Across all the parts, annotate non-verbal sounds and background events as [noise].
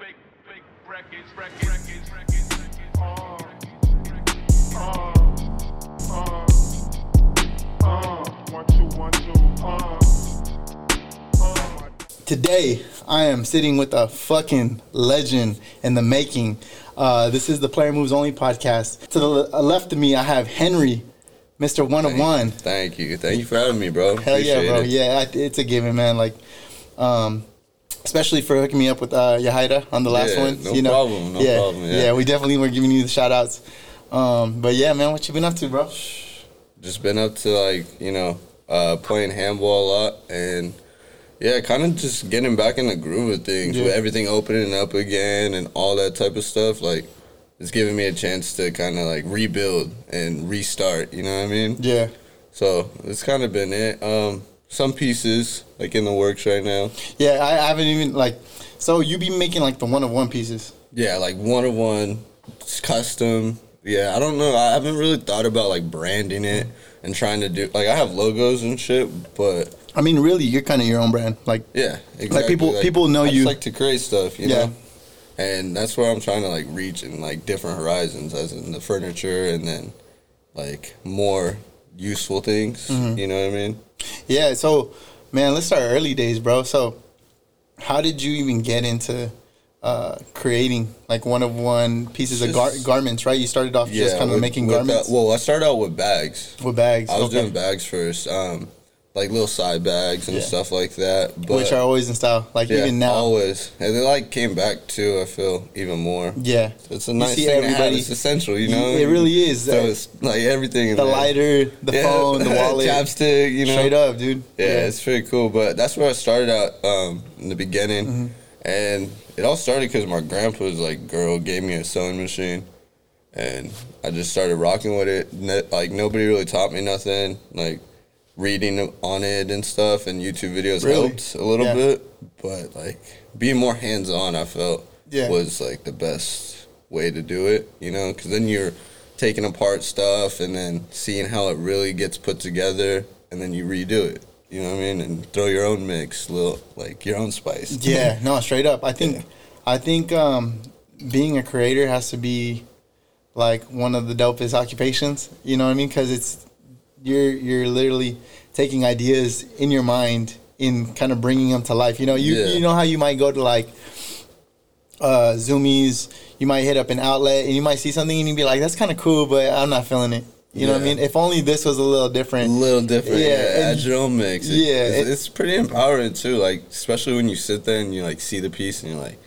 Big, big records, records, records, records. Uh, uh, uh, uh, one, two, one, two, uh, uh. Today, I am sitting with a fucking legend in the making. Uh, this is the Player Moves Only podcast. To the left of me, I have Henry, Mr. One of One. Thank you. Thank you for having me, bro. Hell yeah, bro. it. Yeah, it's a given, man. Like, um, especially for hooking me up with uh, Yahaira on the last Yeah, one. no you know? problem, no yeah, problem, yeah. we definitely were giving you the shout outs. Um, but yeah, man, what you been up to, bro? Just been up to like, you know, uh, playing handball a lot and yeah, kind of just getting back in the groove of things Yeah. with everything opening up again and all that type of stuff. Like, it's giving me a chance to kind of like rebuild and restart. You know what I mean? Yeah. So it's kind of been it. Um, some pieces like in the works right now. Yeah, I, I haven't even, like, so you be making, like, the one of one pieces. Yeah, like one of one, it's custom. Yeah, I don't know. I haven't really thought about like branding it and trying to do like I have logos and shit, but I mean, really, you're kind of your own brand. Like, yeah, exactly. Like people- people know I you- Just like to create stuff, you Yeah. know. And that's where I'm trying to like reach in like different horizons, as in the furniture, and then like more useful things. Mm-hmm. You know what I mean? Yeah, so, man, let's start early days, bro. So, how did you even get into uh, creating, like, one of one pieces of gar- garments, right? You started off just kind of with- making with garments that- well, I started out with bags. with bags. I was okay. doing bags first, um, like little side bags and Yeah. stuff like that. But which are always in style. Like, Yeah, even now. always, and they like came back too. I feel even more. Yeah. It's a nice thing to have. It's essential, you know. It really is. So Uh, it's like everything. The lighter, the Yeah. phone, the [laughs] wallet. chapstick. You know, Straight up, dude. Yeah, it's pretty cool. But that's where I started out um, in the beginning, Mm-hmm. and it all started because my grandpa's like girl gave me a sewing machine, and I just started rocking with it. Like nobody really taught me nothing. Like reading on it and stuff, and YouTube videos Really? helped a little Yeah. bit. But like being more hands on, I felt Yeah. was like the best way to do it. You know, because then you're taking apart stuff and then seeing how it really gets put together, and then you redo it. You know what I mean? And throw your own mix, little like your own spice. Yeah, [laughs] no, straight up. I think, I think um, being a creator has to be like one of the dopest occupations. You know what I mean? Because it's you're you're literally taking ideas in your mind in kind of bringing them to life. You know, you Yeah. you know how you might go to like uh, Zumiez, you might hit up an outlet and you might see something and you'd be like, "That's kind of cool," but I'm not feeling it. You know what I mean? If only this was a little different. a little different. Yeah, Yeah, and- add your own mix. It- Yeah, it's, it- it's pretty empowering too. Like especially when you sit there and you like see the piece and you're like,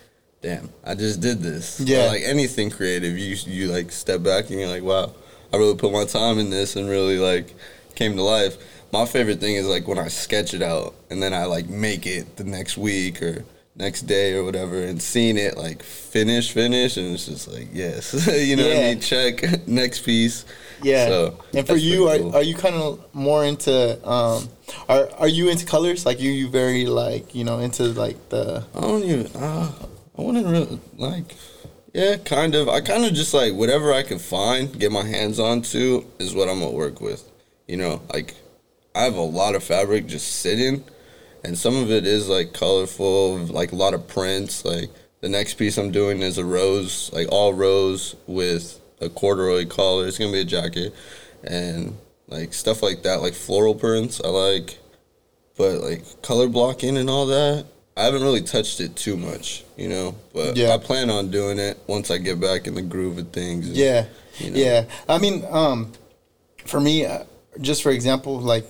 "Damn, I just did this." Or, Yeah. like anything creative, you you like step back and you're like, "Wow, I really put my time in this and really like came to life." My favorite thing is like when I sketch it out and then I like make it the next week or next day or whatever and seeing it like finish finish and it's just like yes [laughs] you know what i mean check [laughs] next piece Yeah. so and for you, are, cool. are you kind of more into um, are are you into colors? Like you you very like you know into like the I don't even. Uh, I wouldn't really like. Yeah, kind of. I kind of just like whatever I can find, get my hands on to, is what I'm gonna work with. You know, like I have a lot of fabric just sitting, and some of it is like colorful, like a lot of prints. Like the next piece I'm doing is a rose, like all rose with a corduroy collar. It's gonna be a jacket, and like stuff like that, like floral prints. I like but like color blocking and all that i haven't really touched it too much you know but Yeah. i plan on doing it once i get back in the groove of things and, yeah you know. yeah. I mean, um, for me, uh, just for example, like.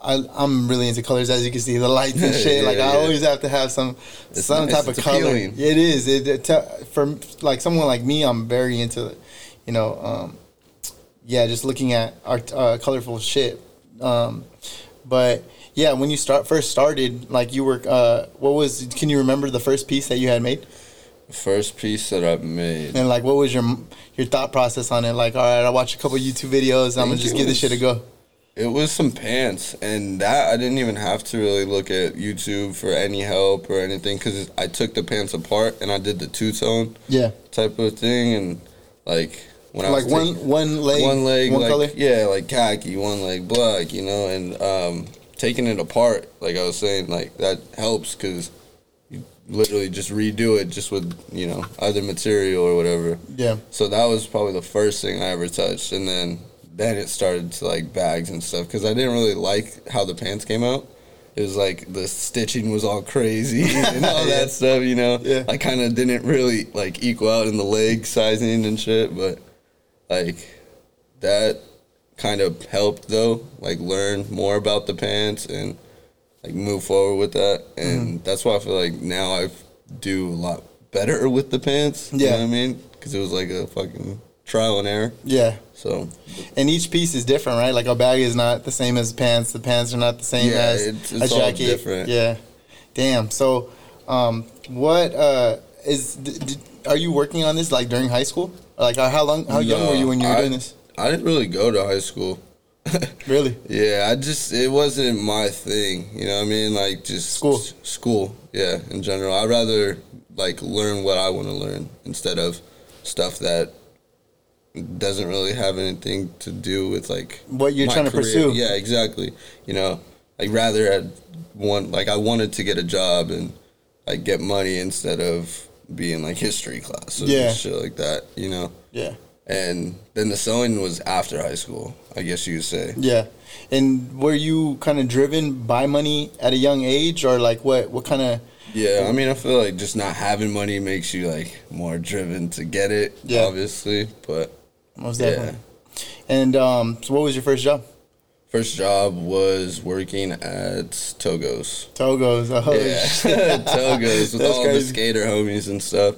I, I'm really into colors, as you can see, the lights and [laughs] shit. like I Yeah, yeah. always have to have some It's some nice, type of color. appealing. It is. It, it te- for like someone like me, I'm very into, you know, um, yeah, just looking at art, uh, colorful shit. Um, but yeah, when you start first started, like you were, uh, what was? Can you remember the first piece that you had made? first piece that i've made And like, what was your your thought process on it? Like, all right, I watch a couple YouTube videos. I'm gonna just give this shit a go. it was some pants and that i didn't even have to really look at youtube for any help or anything because i took the pants apart and i did the two-tone Yeah, type of thing and like when I like was one taking- one leg, one leg, one like, color. Yeah, like khaki, one leg black, you know, and um, taking it apart, like I was saying, like that helps because you literally just redo it just with you know other material or whatever. Yeah. So that was probably the first thing I ever touched, and then then it started to like bags and stuff because I didn't really like how the pants came out. It was like the stitching was all crazy [laughs] and all [laughs] Yeah. that stuff, you know. Yeah. I kind of didn't really like equal out in the leg sizing and shit, but like that kind of helped though, like learn more about the pants and like move forward with that, and Mm-hmm. that's why I feel like now I do a lot better with the pants. you Yeah. know what I mean, because it was like a fucking trial and error. Yeah. So And each piece is different, right? Like a bag is not the same as pants. The pants are not the same Yeah, as it's- a it's all jacket. different. Yeah. Damn. So, um, what uh, is? D- d- are you working on this like during high school? Like, uh, how long? How young were you when you were I- doing this? I didn't really go to high school. [laughs] Really? Yeah, I just it wasn't my thing. You know what I mean? Like just School. s- school. Yeah, in general, I'd rather like learn what I want to learn instead of stuff that doesn't really have anything to do with like What you're trying to career. pursue. Yeah, exactly. You know, like rather I'd want like I wanted to get a job and like get money instead of being like history class or Yeah. shit like that. You know. Yeah. And then the sewing was after high school, I guess you could say. Yeah. And were you kind of driven by money at a young age, or like what? What kind of? Yeah, I mean, I feel like just not having money makes you like more driven to get it. Yeah. obviously. But Most Yeah. definitely. And um, so, what was your first job? first job was working at Togo's. Togo's. Oh, yeah. [laughs] [laughs] Togo's with That's all crazy. the skater homies and stuff,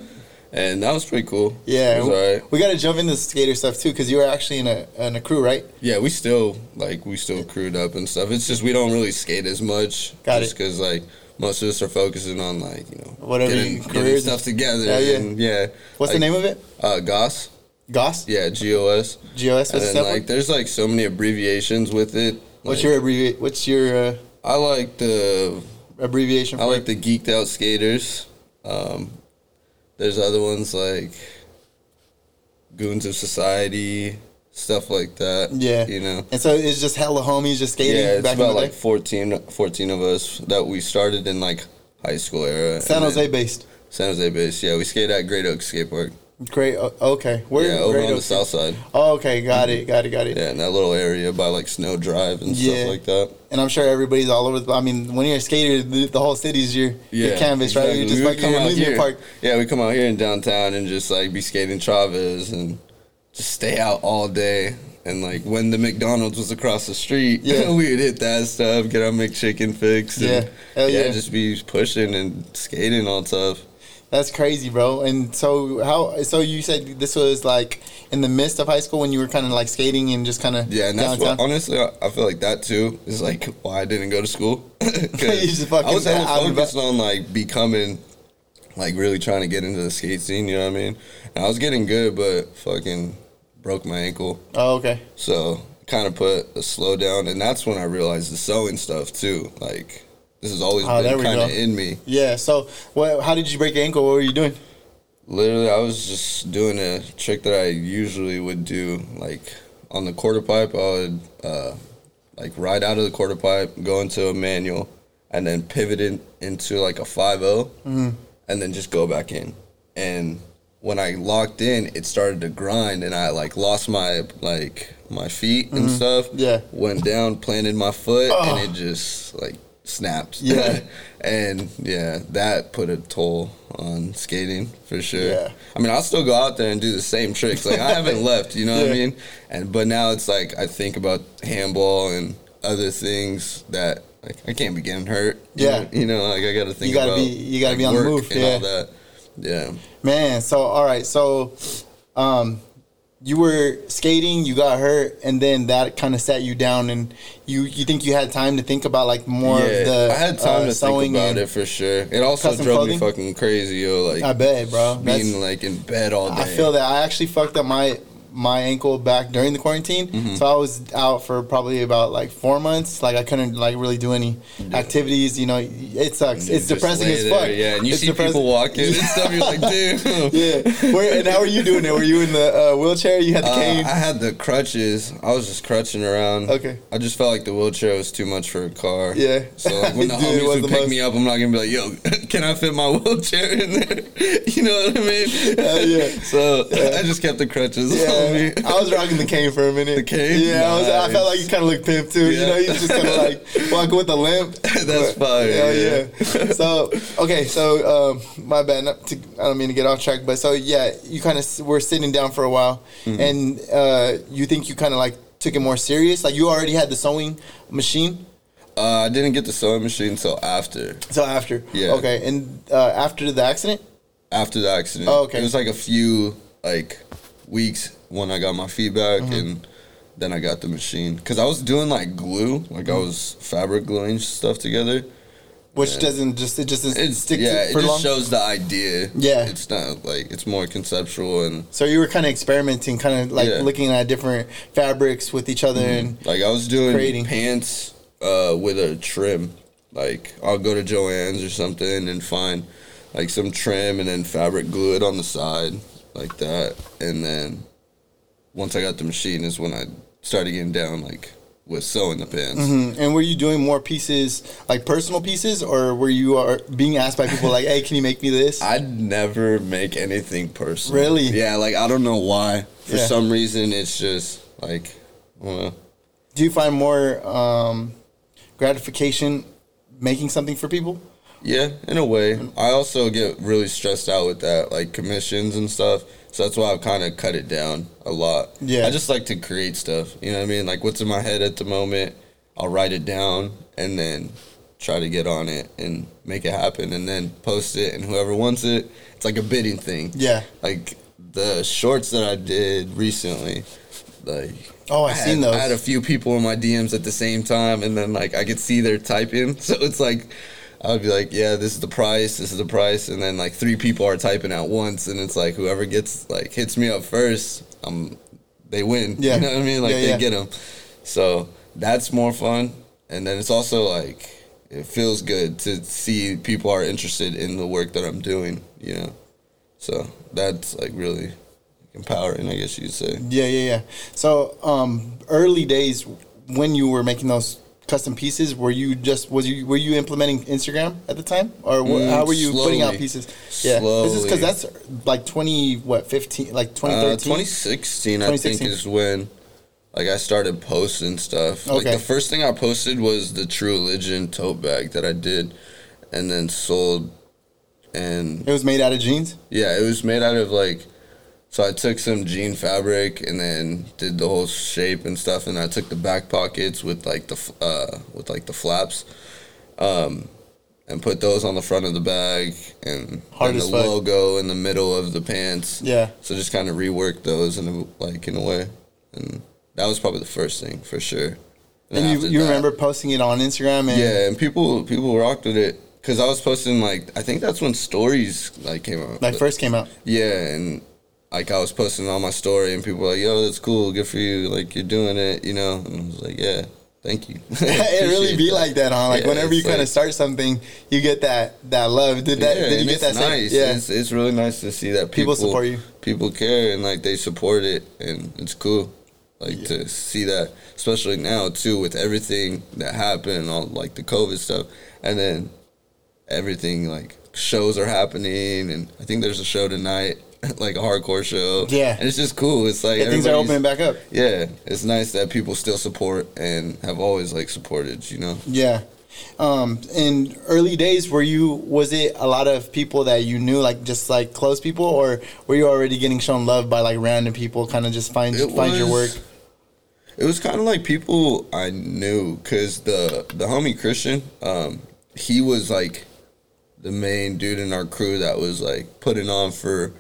and that was pretty cool. Yeah, alright. we got to jump into the skater stuff too, because you were actually in a in a crew, right? Yeah, we still like we still crewed up and stuff. It's just we don't really skate as much. Got just because like most of us are focusing on like you know Whatever getting, getting stuff together. Yeah, yeah. And, yeah. What's Like, the name of it? Uh, Goss. Goss. Yeah, GOS. GOS. What's And then like there's like so many abbreviations with it. what's Like, your abbreviation? What's your uh, I like the abbreviation I like it? the geeked out skaters. Um, there's other ones like Goons of Society, stuff like that. Yeah. you know. And so it's just hella homies just skating Yeah, it's back about in the like day. 14, 14 of us that we started in like high school era. San Jose based. San Jose based. Yeah, we skate at Great Oak Skate Park. Great. Okay. Where? yeah, over on the south side. Oh, okay. Got it. Got it. Got it. Yeah, in that little area by like Snow Drive and Yeah. stuff like that. And I'm sure everybody's all over. The, I mean, when you're a skater, the, the whole city's your your canvas, right? You're exactly. just We like come out here- park. Yeah, we come out here in downtown and just like be skating Chavez and just stay out all day. And like when the McDonald's was across the street, [laughs] Yeah. we would hit that stuff, get our McChicken fix. And, Yeah. Hell yeah. just be pushing and skating all tough. That's crazy, bro. And so how? So you said this was like in the midst of high school when you were kind of like skating and just kind of Yeah, and that's downtown. what honestly I, I feel like that too is like why I didn't go to school. [laughs] 'Cause [laughs] You just fucking I was hella focused on like becoming, like really trying to get into the skate scene. You know what I mean? And I was getting good, but fucking broke my ankle, oh, okay. so kind of put a slowdown. And that's when I realized the sewing stuff too. Like this has always Oh, been kind of in me. Yeah. So what? How did you break your ankle? What were you doing? Literally, I was just doing a trick that I usually would do, like on the quarter pipe. I would uh, like ride out of the quarter pipe, go into a manual, and then pivot in, into like a five and then just go back in. And when I locked in, it started to grind, and I like lost my like my feet and stuff. Yeah. went down, planted my foot, Ugh. and it just like snapped. Yeah. [laughs] and yeah, that put a toll on skating for sure. Yeah. I mean, I'll still go out there and do the same tricks. Like I [laughs] haven't left, you know what I mean? And but now it's like I think about handball and other things that like I can't be getting hurt. you Yeah. know? you know, like I got to think. You gotta about, be- you gotta like, be on the move, and yeah. all that. Yeah. Man, so all right, so um you were skating, you got hurt, and then that kind of sat you down, and you you think you had time to think about like more yeah, of the I had time uh, to think about it for sure. It also drove clothing? me fucking crazy, yo. Like I bet, bro. That's, being like in bed all day. I feel that I actually fucked up my my ankle back during the quarantine, Mm-hmm. so I was out for probably about like four months. Like I couldn't like really do any activities. You know, it sucks. It's depressing as there, fuck. Yeah, and you It's see depressing. people walking and stuff. You're like, [laughs] dude. Yeah. Where, and how are you doing it? Were you in the uh, wheelchair? You had the Uh, cane. I had the crutches. I was just crutching around. Okay. I just felt like the wheelchair was too much for a car. Yeah. So like when [laughs] the Dude, homies would the pick most. me up, I'm not gonna be like, "Yo, [laughs] can I fit my wheelchair in there?" You know what I mean? Hell yeah. So I just kept the crutches me. Yeah, I was rocking the cane for a minute. The cane? Yeah, I, was, I felt like you kind of looked pimp too. You know, you just kind of like [laughs] walking with a limp. That's fire, Hell yeah. yeah. So okay, so um, my bad. Not to, I don't mean to get off track, but so yeah, you kind of were sitting down for a while, Mm-hmm. and uh, you think you kind of like took it more serious. Like you already had the sewing machine. Uh, I didn't get the sewing machine until after. So after, Yeah. okay, and uh, after the accident, After the accident. Oh, okay. It was like a few like weeks when I got my feedback Mm-hmm. and then I got the machine because I was doing like glue, like Mm-hmm. I was fabric gluing stuff together. which doesn't just it just doesn't stick yeah, to, it for just long. shows the idea. Yeah. it's not like it's more conceptual and So you were kind of experimenting, kind of like Yeah. Mm-hmm. looking at different fabrics with each other, and like I was doing Creating. pants uh, with a trim. Like I'll go to Joann's or something and find like some trim and then fabric glue it on the side like that, and then once I got the machine is when I started getting down like with sewing the pants. Mhm. and were you doing more pieces, like personal pieces, or were you are being asked by people like, "Hey, can you make me this?" [laughs] I'd never make anything personal. Really? Yeah, like I don't know why. For Yeah. some reason, it's just like, well, Do you find more um, gratification making something for people? yeah, in a way. I also get really stressed out with that, like commissions and stuff. So that's why I've kind of cut it down a lot. Yeah. I just like to create stuff. You know what I mean? Like what's in my head at the moment, I'll write it down and then try to get on it and make it happen and then post it and whoever wants it, it's like a bidding thing. Yeah. like the shorts that I did recently, like Oh, I've I seen had, those. I had a few people in my DMs at the same time, and then like I could see their typing, [laughs] so it's like I would be like, yeah, this is the price, this is the price, and then like three people are typing at once, and it's like whoever gets like hits me up first, um, they win. Yeah. [laughs] you know what I mean? Like Yeah, they yeah. get them. So that's more fun, and then it's also like it feels good to see people are interested in the work that I'm doing. You know, so that's like really empowering, I guess you'd say. Yeah, yeah, yeah. So, um, early days when you were making those custom pieces, were you just was you were you implementing Instagram at the time, or wha- Mm, how were you putting out pieces? Yeah, this is because that's like twenty what fifteen like twenty Uh, thirteen. 2016, I think, is when like I started posting stuff. Like the first thing I posted was the True Religion tote bag that I did, and then sold. And it was made out of jeans. yeah, it was made out of like. So I took some jean fabric and then did the whole shape and stuff, and I took the back pockets with like the uh, with like the flaps, um, and put those on the front of the bag, and as the logo in the middle of the pants. Yeah. So just kind of reworked those in a, like in a way, and that was probably the first thing for sure. And you, you that- remember posting it on Instagram and Yeah, and people people rocked with it because I was posting like I think that's when stories like came out. like first came out. Yeah, and like I was posting on my story, and people were like, "Yo, that's cool, good for you, like you're doing it," you know. And I was like, "Yeah, thank you." [laughs] [laughs] it really be like that, huh? Like Yeah, whenever you kind of like- start something, you get that that love. Did that? yeah, did you get that? same- nice. yeah. It's, it's really nice to see that People people, support you. People care and like they support it, and it's cool. Like to see that, especially now too, with everything that happened, all like the COVID stuff, and then everything like shows are happening, and I think there's a show tonight, [laughs] like a hardcore show. Yeah. and it's just cool. It's like Yeah, things are opening back up. Yeah, it's nice that people still support and have always like supported. You know. Yeah. Um, in early days, were you was it a lot of people that you knew, like just like close people, or were you already getting shown love by like random people, kind of just find It find your work? It was kind of like people I knew because the the homie Christian, um, he was like the main dude in our crew that was like putting on for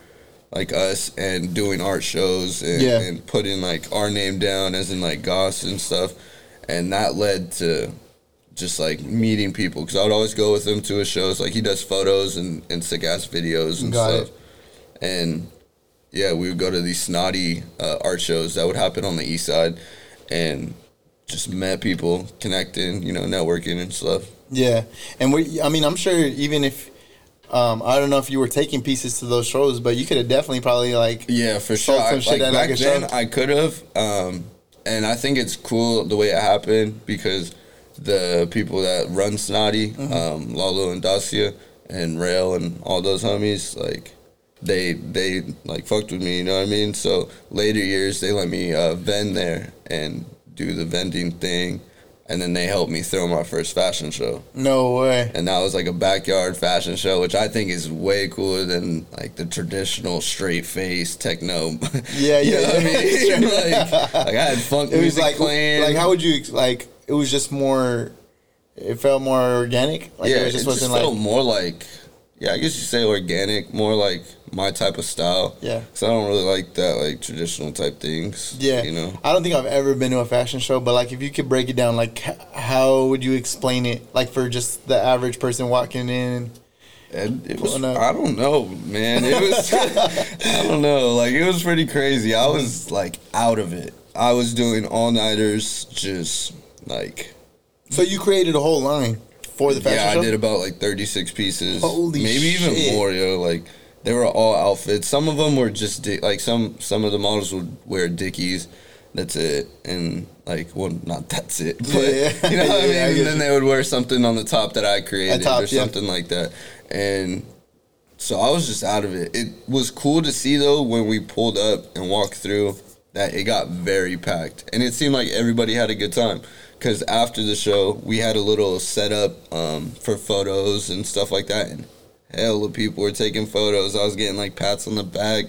like us and doing art shows and, Yeah. and putting like our name down as in like Goss and stuff, and that led to just like meeting people because I would always go with him to his shows. Like he does photos and, and sick ass videos and Got stuff, it. and yeah, we would go to these snotty uh, art shows that would happen on the east side, and just met people, connecting, you know, networking and stuff. Yeah, and we. I mean, I'm sure even if. Um, I don't know if you were taking pieces to those shows, but you could have definitely probably like Yeah, for sure. I, shit like back like, then, show? I could have, um, and I think it's cool the way it happened because the people that run Snotty, Mm-hmm. um, Lalo and Dacia and Rail and all those homies, like they they like fucked with me. You know what I mean? So later years, they let me uh, vend there and do the vending thing, and then they helped me throw my first fashion show no way. and that was like a backyard fashion show, which I think is way cooler than like the traditional straight face techno. [laughs] Yeah, you yeah, know what I mean? [laughs] like, like I had funk It was music like playing. like how would you like? It was just more. It felt more organic. Like yeah, it was just it wasn't felt like more like yeah, I guess you say organic, more like my type of style. Yeah. because I don't really like that like traditional type things. yeah. you know. I don't think I've ever been to a fashion show, but like if you could break it down, like how would you explain it? Like for just the average person walking in. And it was, up. I don't know, man. It was, [laughs] I don't know. Like, it was pretty crazy. I was, like, out of it. I was doing all nighters, just, like, So you created a whole line for the fashion yeah, show. I did about, like, 36 pieces. Holy Maybe shit. even more, yo. Like, they were all outfits. Some of them were just, di- like, some, some of the models would wear Dickies. That's it. And, like, well, not that's it. [laughs] But, Yeah. you know what I mean? I and then you. they would wear something on the top that I created top, or yeah. something like that. And so I was just out of it. It was cool to see though when we pulled up and walked through that it got very packed, and it seemed like everybody had a good time. Because after the show, we had a little setup um, for photos and stuff like that, and hell of people were taking photos. I was getting like pats on the back.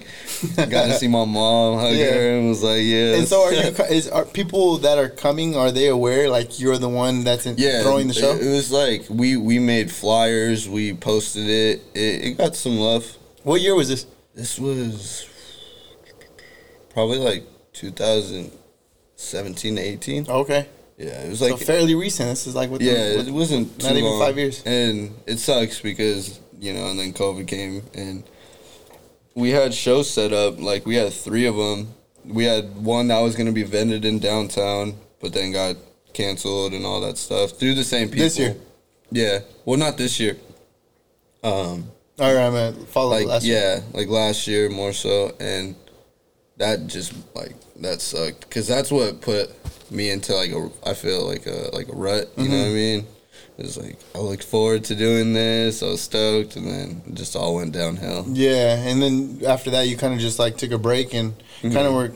got to see my mom [laughs] hug Yeah. her and was like, "Yeah." and so are you? Is are people that are coming? Are they aware? Like you're the one that's in, yeah, throwing the show. It, it was like we we made flyers, we posted it. It, it got some love. what year was this? This was probably like 2017, 18. Okay, Yeah, it was so like fairly recent. This is like what? yeah, it wasn't not even long. five years. and it sucks because you know, and then COVID came, and we had shows set up. Like we had three of them. We had one that was gonna be vended in downtown, but then got canceled and all that stuff through the same people. This year? Yeah, well, not this year. Um, All right, I'm gonna follow like last year. yeah, like last year more so, and that just like that sucked because that's what put me into like a I feel like a like a rut. You know what I Mm-hmm. mean? It was like I looked forward to doing this. I was stoked, and then it just all went downhill. Yeah, and then after that, you kind of just like took a break and Mm-hmm. kind of were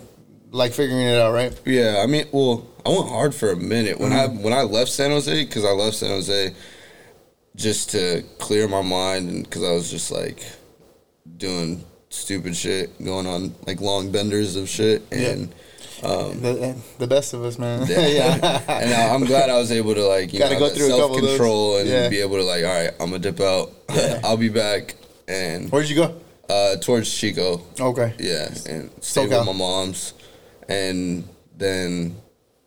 like figuring it out, right? Yeah, I mean, well, I went hard for a minute when Mm-hmm. I when I left San Jose because I left San Jose just to clear my mind and because I was just like doing stupid shit, going on like long benders of shit, Yeah. Um, The, the best of us, man. yeah. yeah. [laughs] and I, I'm glad I was able to like you Gotta know go through self control and Yeah. be able to like, all right, I'm gonna dip out. [laughs] I'll be back and Where'd you go? uh, towards Chico. Okay. Yeah, and stayed SoCal. with my mom's, and then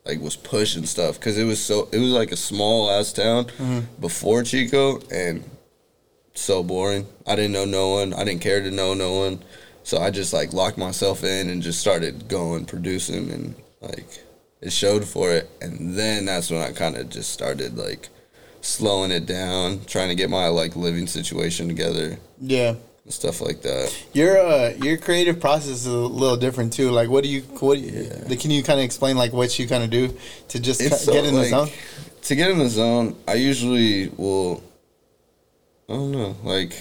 like was pushing stuff because it was so it was like a small ass town Mm-hmm. before Chico and so boring. I didn't know no one. I didn't care to know no one. So I just like locked myself in and just started going producing and like it showed for it. And then that's when I kind of just started like slowing it down, trying to get my like living situation together Yeah. and stuff like that. Your uh your creative process is a little different too. Like, what do you what? Do you, Yeah. Can you kind of explain like what you kind of do to just ca- so, get in the zone? To get in the zone, I usually will. I don't know. Like,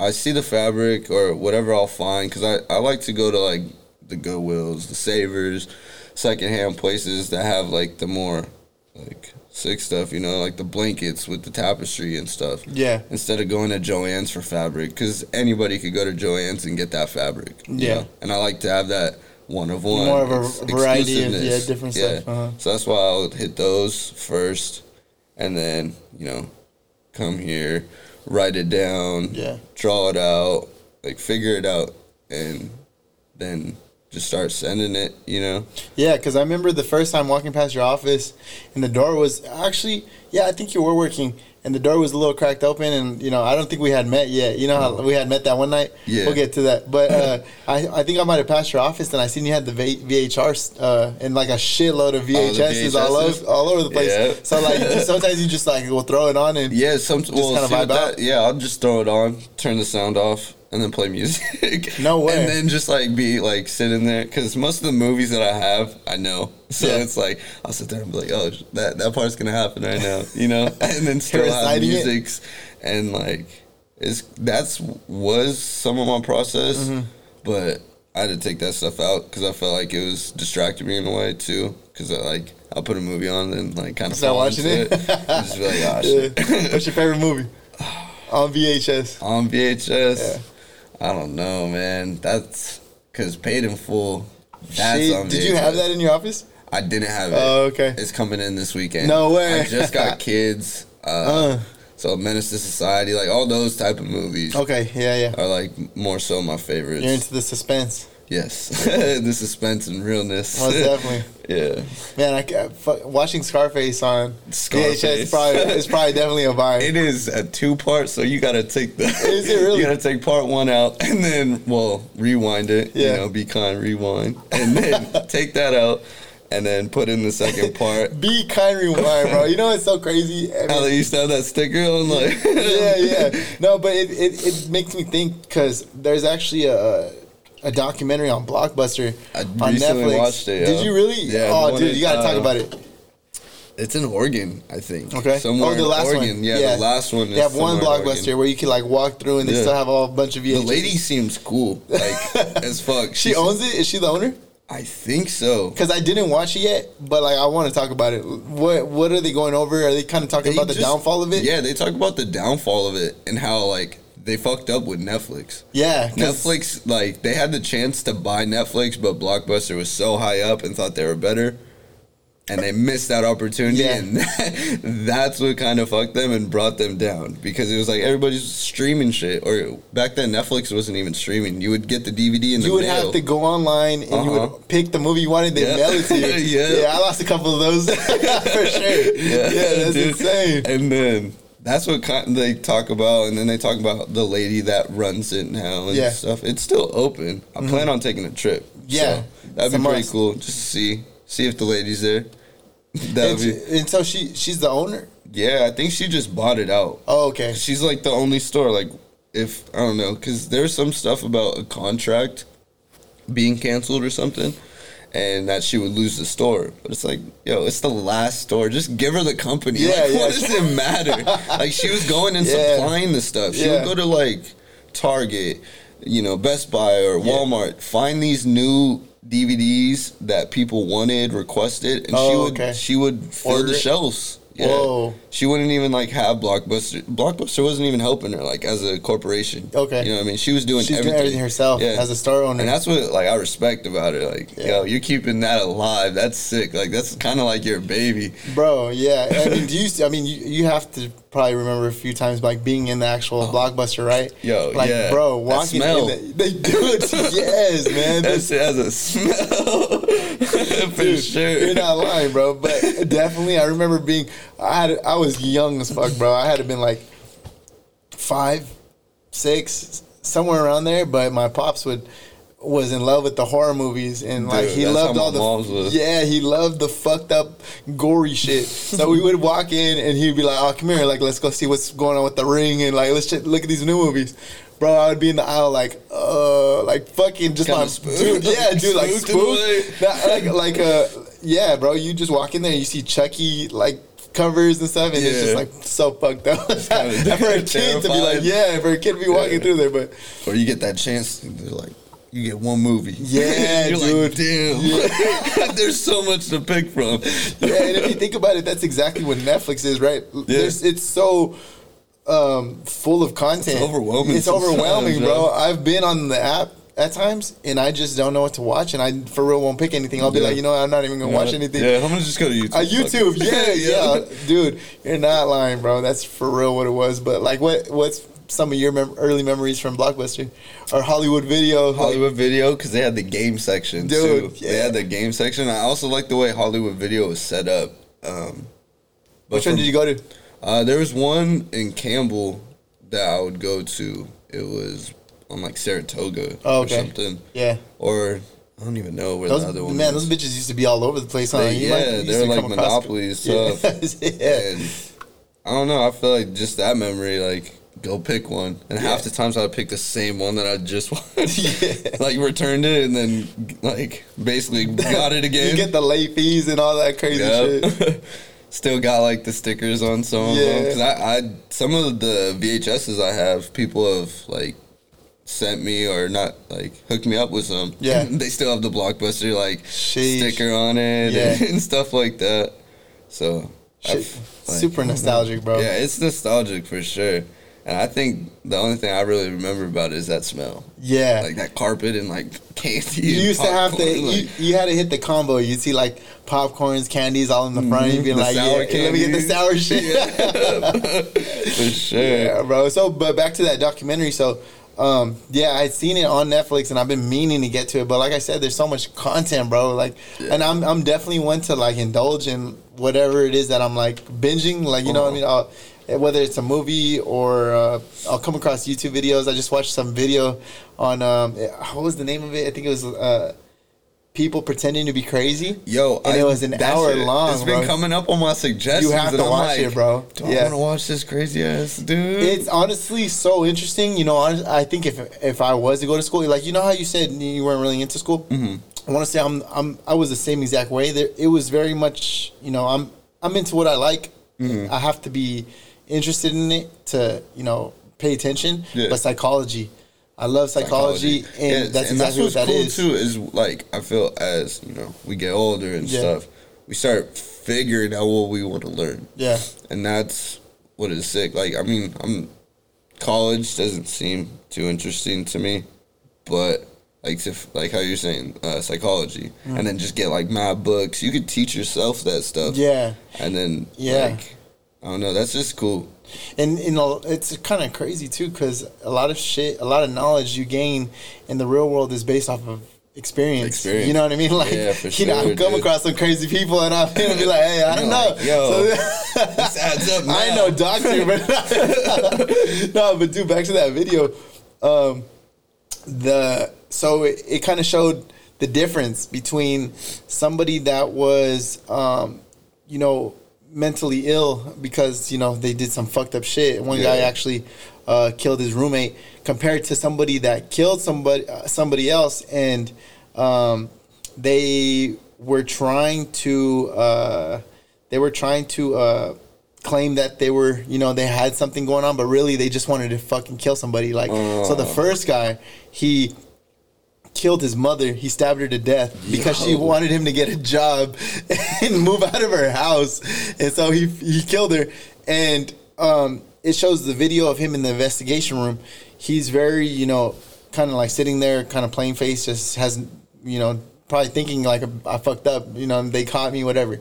I see the fabric or whatever I'll find because I, I like to go to like the Goodwills, the Savers, secondhand places that have like the more like sick stuff. You know, like the blankets with the tapestry and stuff. Yeah. Instead of going to Joann's for fabric, because anybody could go to Joann's and get that fabric. you Yeah. know? And I like to have that one of one. More of a variety of, yeah, different Yeah. stuff, uh-huh. So that's why I would hit those first, and then you know, come here, write it down, Yeah. draw it out, like figure it out, and then just start sending it. You know. Yeah, because I remember the first time walking past your office, and the door was actually yeah, I think you were working, and the door was a little cracked open, and you know I don't think we had met yet. You know how we had met that one night. Yeah. we'll get to that. But uh, I I think I might have passed your office, and I seen you had the v- VHRs uh, and like a shitload of VHSs all, VHSs? over all over the place. Yeah. So like [laughs] sometimes you just like will throw it on and Yeah, some well, see vibe that, out? yeah, I'll just throw it on, turn the sound off, and then play music. [laughs] No way. And then just like be like sitting there because most of the movies that I have, I know. [laughs] So Yeah. it's like I'll sit there and be like, oh, that that part's gonna happen right now, you know, [laughs] and then still have it? and like it's that's was some of my process, Mm-hmm. but I had to take that stuff out because I felt like it was distracting me in a way too. Because I like I'll put a movie on and like kind of Start watching it? and just be like, oh Yeah. What's your favorite movie [sighs] on VHS? on VHS. Yeah. I don't know, man. That's because paid in full. That's on Did you have that in your office? I didn't have it. Oh, okay. It's coming in this weekend. No way. I just got [laughs] kids. Uh, Uh. So Menace to Society, like all those type of movies, Okay, yeah, yeah. are like more so my favorites. You're into the suspense. Yes, [laughs] the suspense and realness. Most definitely. [laughs] yeah. Man, I, watching Scarface on Scarface. VHS is probably, is [laughs] probably definitely a vibe. It is a two part, so you gotta take the. Is it really? You gotta take part one out and then, well, rewind it. Yeah. You know, be kind, rewind, and then take that out, and then put in the second part. Be kind, rewind, bro. You know it's so crazy? I How mean, they used to have that sticker on, like. yeah, yeah. No, but it, it, it makes me think because there's actually a a documentary on Blockbuster I on Netflix. watched it, Did you really? Yeah, oh, dude, you gotta talk uh, about it. It's in Oregon, I think. Okay. Somewhere oh, the in last Oregon. one. Yeah, yeah, the last one. They have one Blockbuster where you can like walk through and they Yeah. still have a bunch of VHS. The lady seems cool, like [laughs] as fuck. she owns it. Is she the owner? I think so. Because I didn't watch it yet, but like I want to talk about it. What What are they going over? Are they kind of talking They about the downfall of it? Yeah, they talk about the downfall of it and how like they fucked up with Netflix. Yeah, Netflix, like they had the chance to buy Netflix, but Blockbuster was so high up and thought they were better, and they missed that opportunity, Yeah. and [laughs] that's what kind of fucked them and brought them down because it was like everybody's streaming shit. Or back then, Netflix wasn't even streaming. You would get the DVD and You would mail. have to go online and you Uh-huh. would pick the movie you wanted. They Yeah. mail it to you. [laughs] Yeah. yeah, I lost a couple of those [laughs] for sure. Yeah, that's dude. insane. And then that's what they talk about, and then they talk about the lady that runs it now and Yeah. Mm-hmm. stuff. It's still open. I plan on taking a trip. Yeah. so that'd be pretty cool. Just to see see if the lady's there. [laughs] That'd be she- and so she she's the owner. yeah. I think she just bought it out. Oh, okay. She's like the only store. Like if I don't know, because there's some stuff about a contract being canceled or something. And that she would lose the store, but it's like, yo, it's the last store. Just give her the company. Yeah, like, yeah. what does it matter? [laughs] like, she was going and Yeah. supplying the stuff. She Yeah. would go to like Target, you know, Best Buy or Walmart, find these new DVDs that people wanted, requested, and she Oh, would okay. she would fill Order the it? shelves. Yeah. Whoa. She wouldn't even like have Blockbuster. Blockbuster wasn't even helping her like as a corporation. Okay. You know what I mean? She was doing She's everything. doing everything herself as a store owner. And that's what like I respect about it. Like, Yeah. yo, you're keeping that alive. That's sick. Like that's kind of like your baby. Bro, yeah. I mean, do you? I mean, you, you have to probably remember a few times like being in the actual oh. blockbuster, right? Oh. Yo, like, yeah. bro, walking in. The, they do it. yes, man. That shit has a smell. [laughs] For Dude, sure. You're not lying, bro. But definitely, I remember being. I had. I was young as fuck, bro. I had to been like five, six, somewhere around there. But my pops would was in love with the horror movies and like Dude, he loved all the yeah he loved the fucked up gory shit so we would walk in and he'd be like oh come here like let's go see what's going on with the ring and like let's ch- look at these new movies bro I would be in the aisle like uh like fucking just Kinda spooked. dude yeah dude like Spooked in a way. spooked like like uh yeah, bro. You just walk in there, and you see Chucky like covers and stuff, and it's just like so fucked up. [laughs] for a kid to be like, yeah, for a kid to be walking Yeah. through there, but or you get that chance. They're like, you get one movie. Yeah, [laughs] You're dude. like, damn. [laughs] There's so much to pick from. yeah, and if you think about it, that's exactly what Netflix is, right? There's, it's so um, full of content. It's overwhelming It's overwhelming, bro. I've been on the app at times, and I just don't know what to watch, and I for real won't pick anything. I'll be Yeah. like, you know, I'm not even gonna watch anything. Yeah, I'm gonna just go to YouTube. Uh, YouTube, [laughs] yeah, yeah, dude, you're not lying, bro. That's for real what it was. But like, what what's some of your mem- early memories from Blockbuster or Hollywood Video? Hollywood Video because they had the game section Dude, too. yeah. They had the game section. I also like the way Hollywood Video was set up. Um, Which one did you go to? Uh, there was one in Campbell that I would go to. It was on like Saratoga Oh, or something, Yeah. or I don't even know where Those, the other one. man, was. those bitches used to be all over the place, huh? They- You yeah, might- you used they were to like come across- Monopoly [laughs] and stuff. yeah. And I don't know. I feel like just that memory, like go pick one. And half the times I would pick the same one that I just [laughs] watched. [laughs] Yeah. like returned it and then like basically got it again. You get the late fees and all that crazy shit. Still got like the stickers on some of them because I, I some of the VHSs I have people have like sent me or not like hooked me up with some. Yeah. [laughs] they still have the blockbuster like Sheesh. sticker on it Yeah. and, [laughs] and stuff like that. So like, super nostalgic, bro. Yeah, it's nostalgic for sure. And I think the only thing I really remember about it is that smell, Yeah. like that carpet and like [laughs] candy. you used to have to, popcorn, you, you had to hit the combo. You'd see like popcorns, candies all in the front. You'd be Mhm. The like, yeah, let me get the sour shit. for sure. Yeah, bro. So, but back to that documentary. So, um, yeah, I'd seen it on Netflix, and I've been meaning to get to it. But like I said, there's so much content, bro. Like, Yeah. and I'm I'm definitely one to like indulge in whatever it is that I'm like binging. Like, you know what I mean? I'll, whether it's a movie or uh, I'll come across YouTube videos. I just watched some video on um, what was the name of it? I think it was uh, people pretending to be crazy. Yo, And it was an hour long, It's been bro. coming up on my suggestions. You have to I'm watch like, it, bro. Do I want to watch this crazy ass dude? It's honestly so interesting. You know, honest- I think if if I was to go to school, like you know how you said you weren't really into school. Mm-hmm. I want to say I'm I'm I was the same exact way. There, it was very much you know I'm I'm into what I like. Mm-hmm. I have to be interested in it to you know pay attention. Yeah. But psychology, I love psychology, and Yeah, that's and exactly what's what that cool is. too. Is like I feel as you know we get older and Yeah. stuff, we start figuring out what we want to learn, Yeah, and that's what is sick. Like I mean, I'm college doesn't seem too interesting to me, but like to, like how you're saying uh, psychology, and then just get like mad books. You could teach yourself that stuff. yeah. and then Yeah. like I don't know. That's just cool. And you know it's kind of crazy too because a lot of shit a lot of knowledge you gain in the real world is based off of experience, Experience. you know what i mean [laughs] like Yeah, for you know i sure, come dude. across some crazy people and i'm [laughs] be like hey i don't know like, yo, So- This adds up. [laughs] I ain't now. no doctor, but no, but dude, back to that video. Um, the so it, it kind of showed the difference between somebody that was, um, you know, mentally ill because you know they did some fucked up shit. One guy actually uh, killed his roommate, compared to somebody that killed somebody uh, somebody else, and um, they were trying to uh, they were trying to uh, claim that they were you know they had something going on, but really they just wanted to fucking kill somebody. Like so, the Oh. first guy he killed his mother. He stabbed her to death because she wanted him to get a job [laughs] and move out of her house. And so he he killed her. And um, it shows the video of him in the investigation room. He's very, you know, kind of like sitting there, kind of plain face, just has, you know, probably thinking like I fucked up. You know, they caught me, whatever.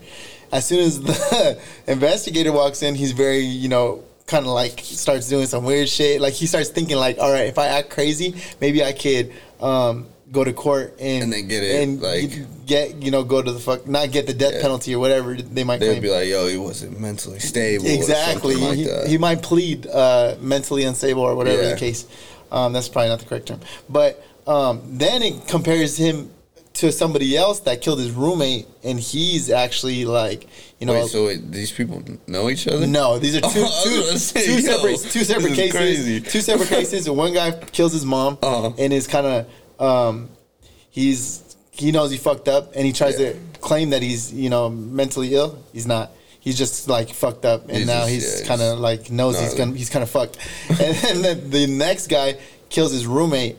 As soon as [laughs] the investigator walks in, he's very, you know, kind of like starts doing some weird shit. Like he starts thinking like, all right, if I act crazy, maybe I could um, go to court and And then get it, and like- get you know go to the fuck not get the death Yeah. penalty or whatever they might They claim. be like, "Yo, he wasn't mentally stable." exactly. Like he, he might plead uh, mentally unstable or whatever Yeah. the case. Um, that's probably not the correct term. But um, then it compares him to somebody else that killed his roommate, and he's actually like, you know, Wait, so wait, these people know each other? no, these are [laughs] two, two, say, two separate two separate cases. crazy. Two separate [laughs] cases. And one guy kills his mom Uh-huh. and is kind of um, he's he knows he fucked up and he tries Yeah. to claim that he's you know mentally ill. He's not. He's just like fucked up, and He's now just- he's yeah, kind of like knows he's gonna he's kind of fucked. [laughs] and then the, the next guy kills his roommate,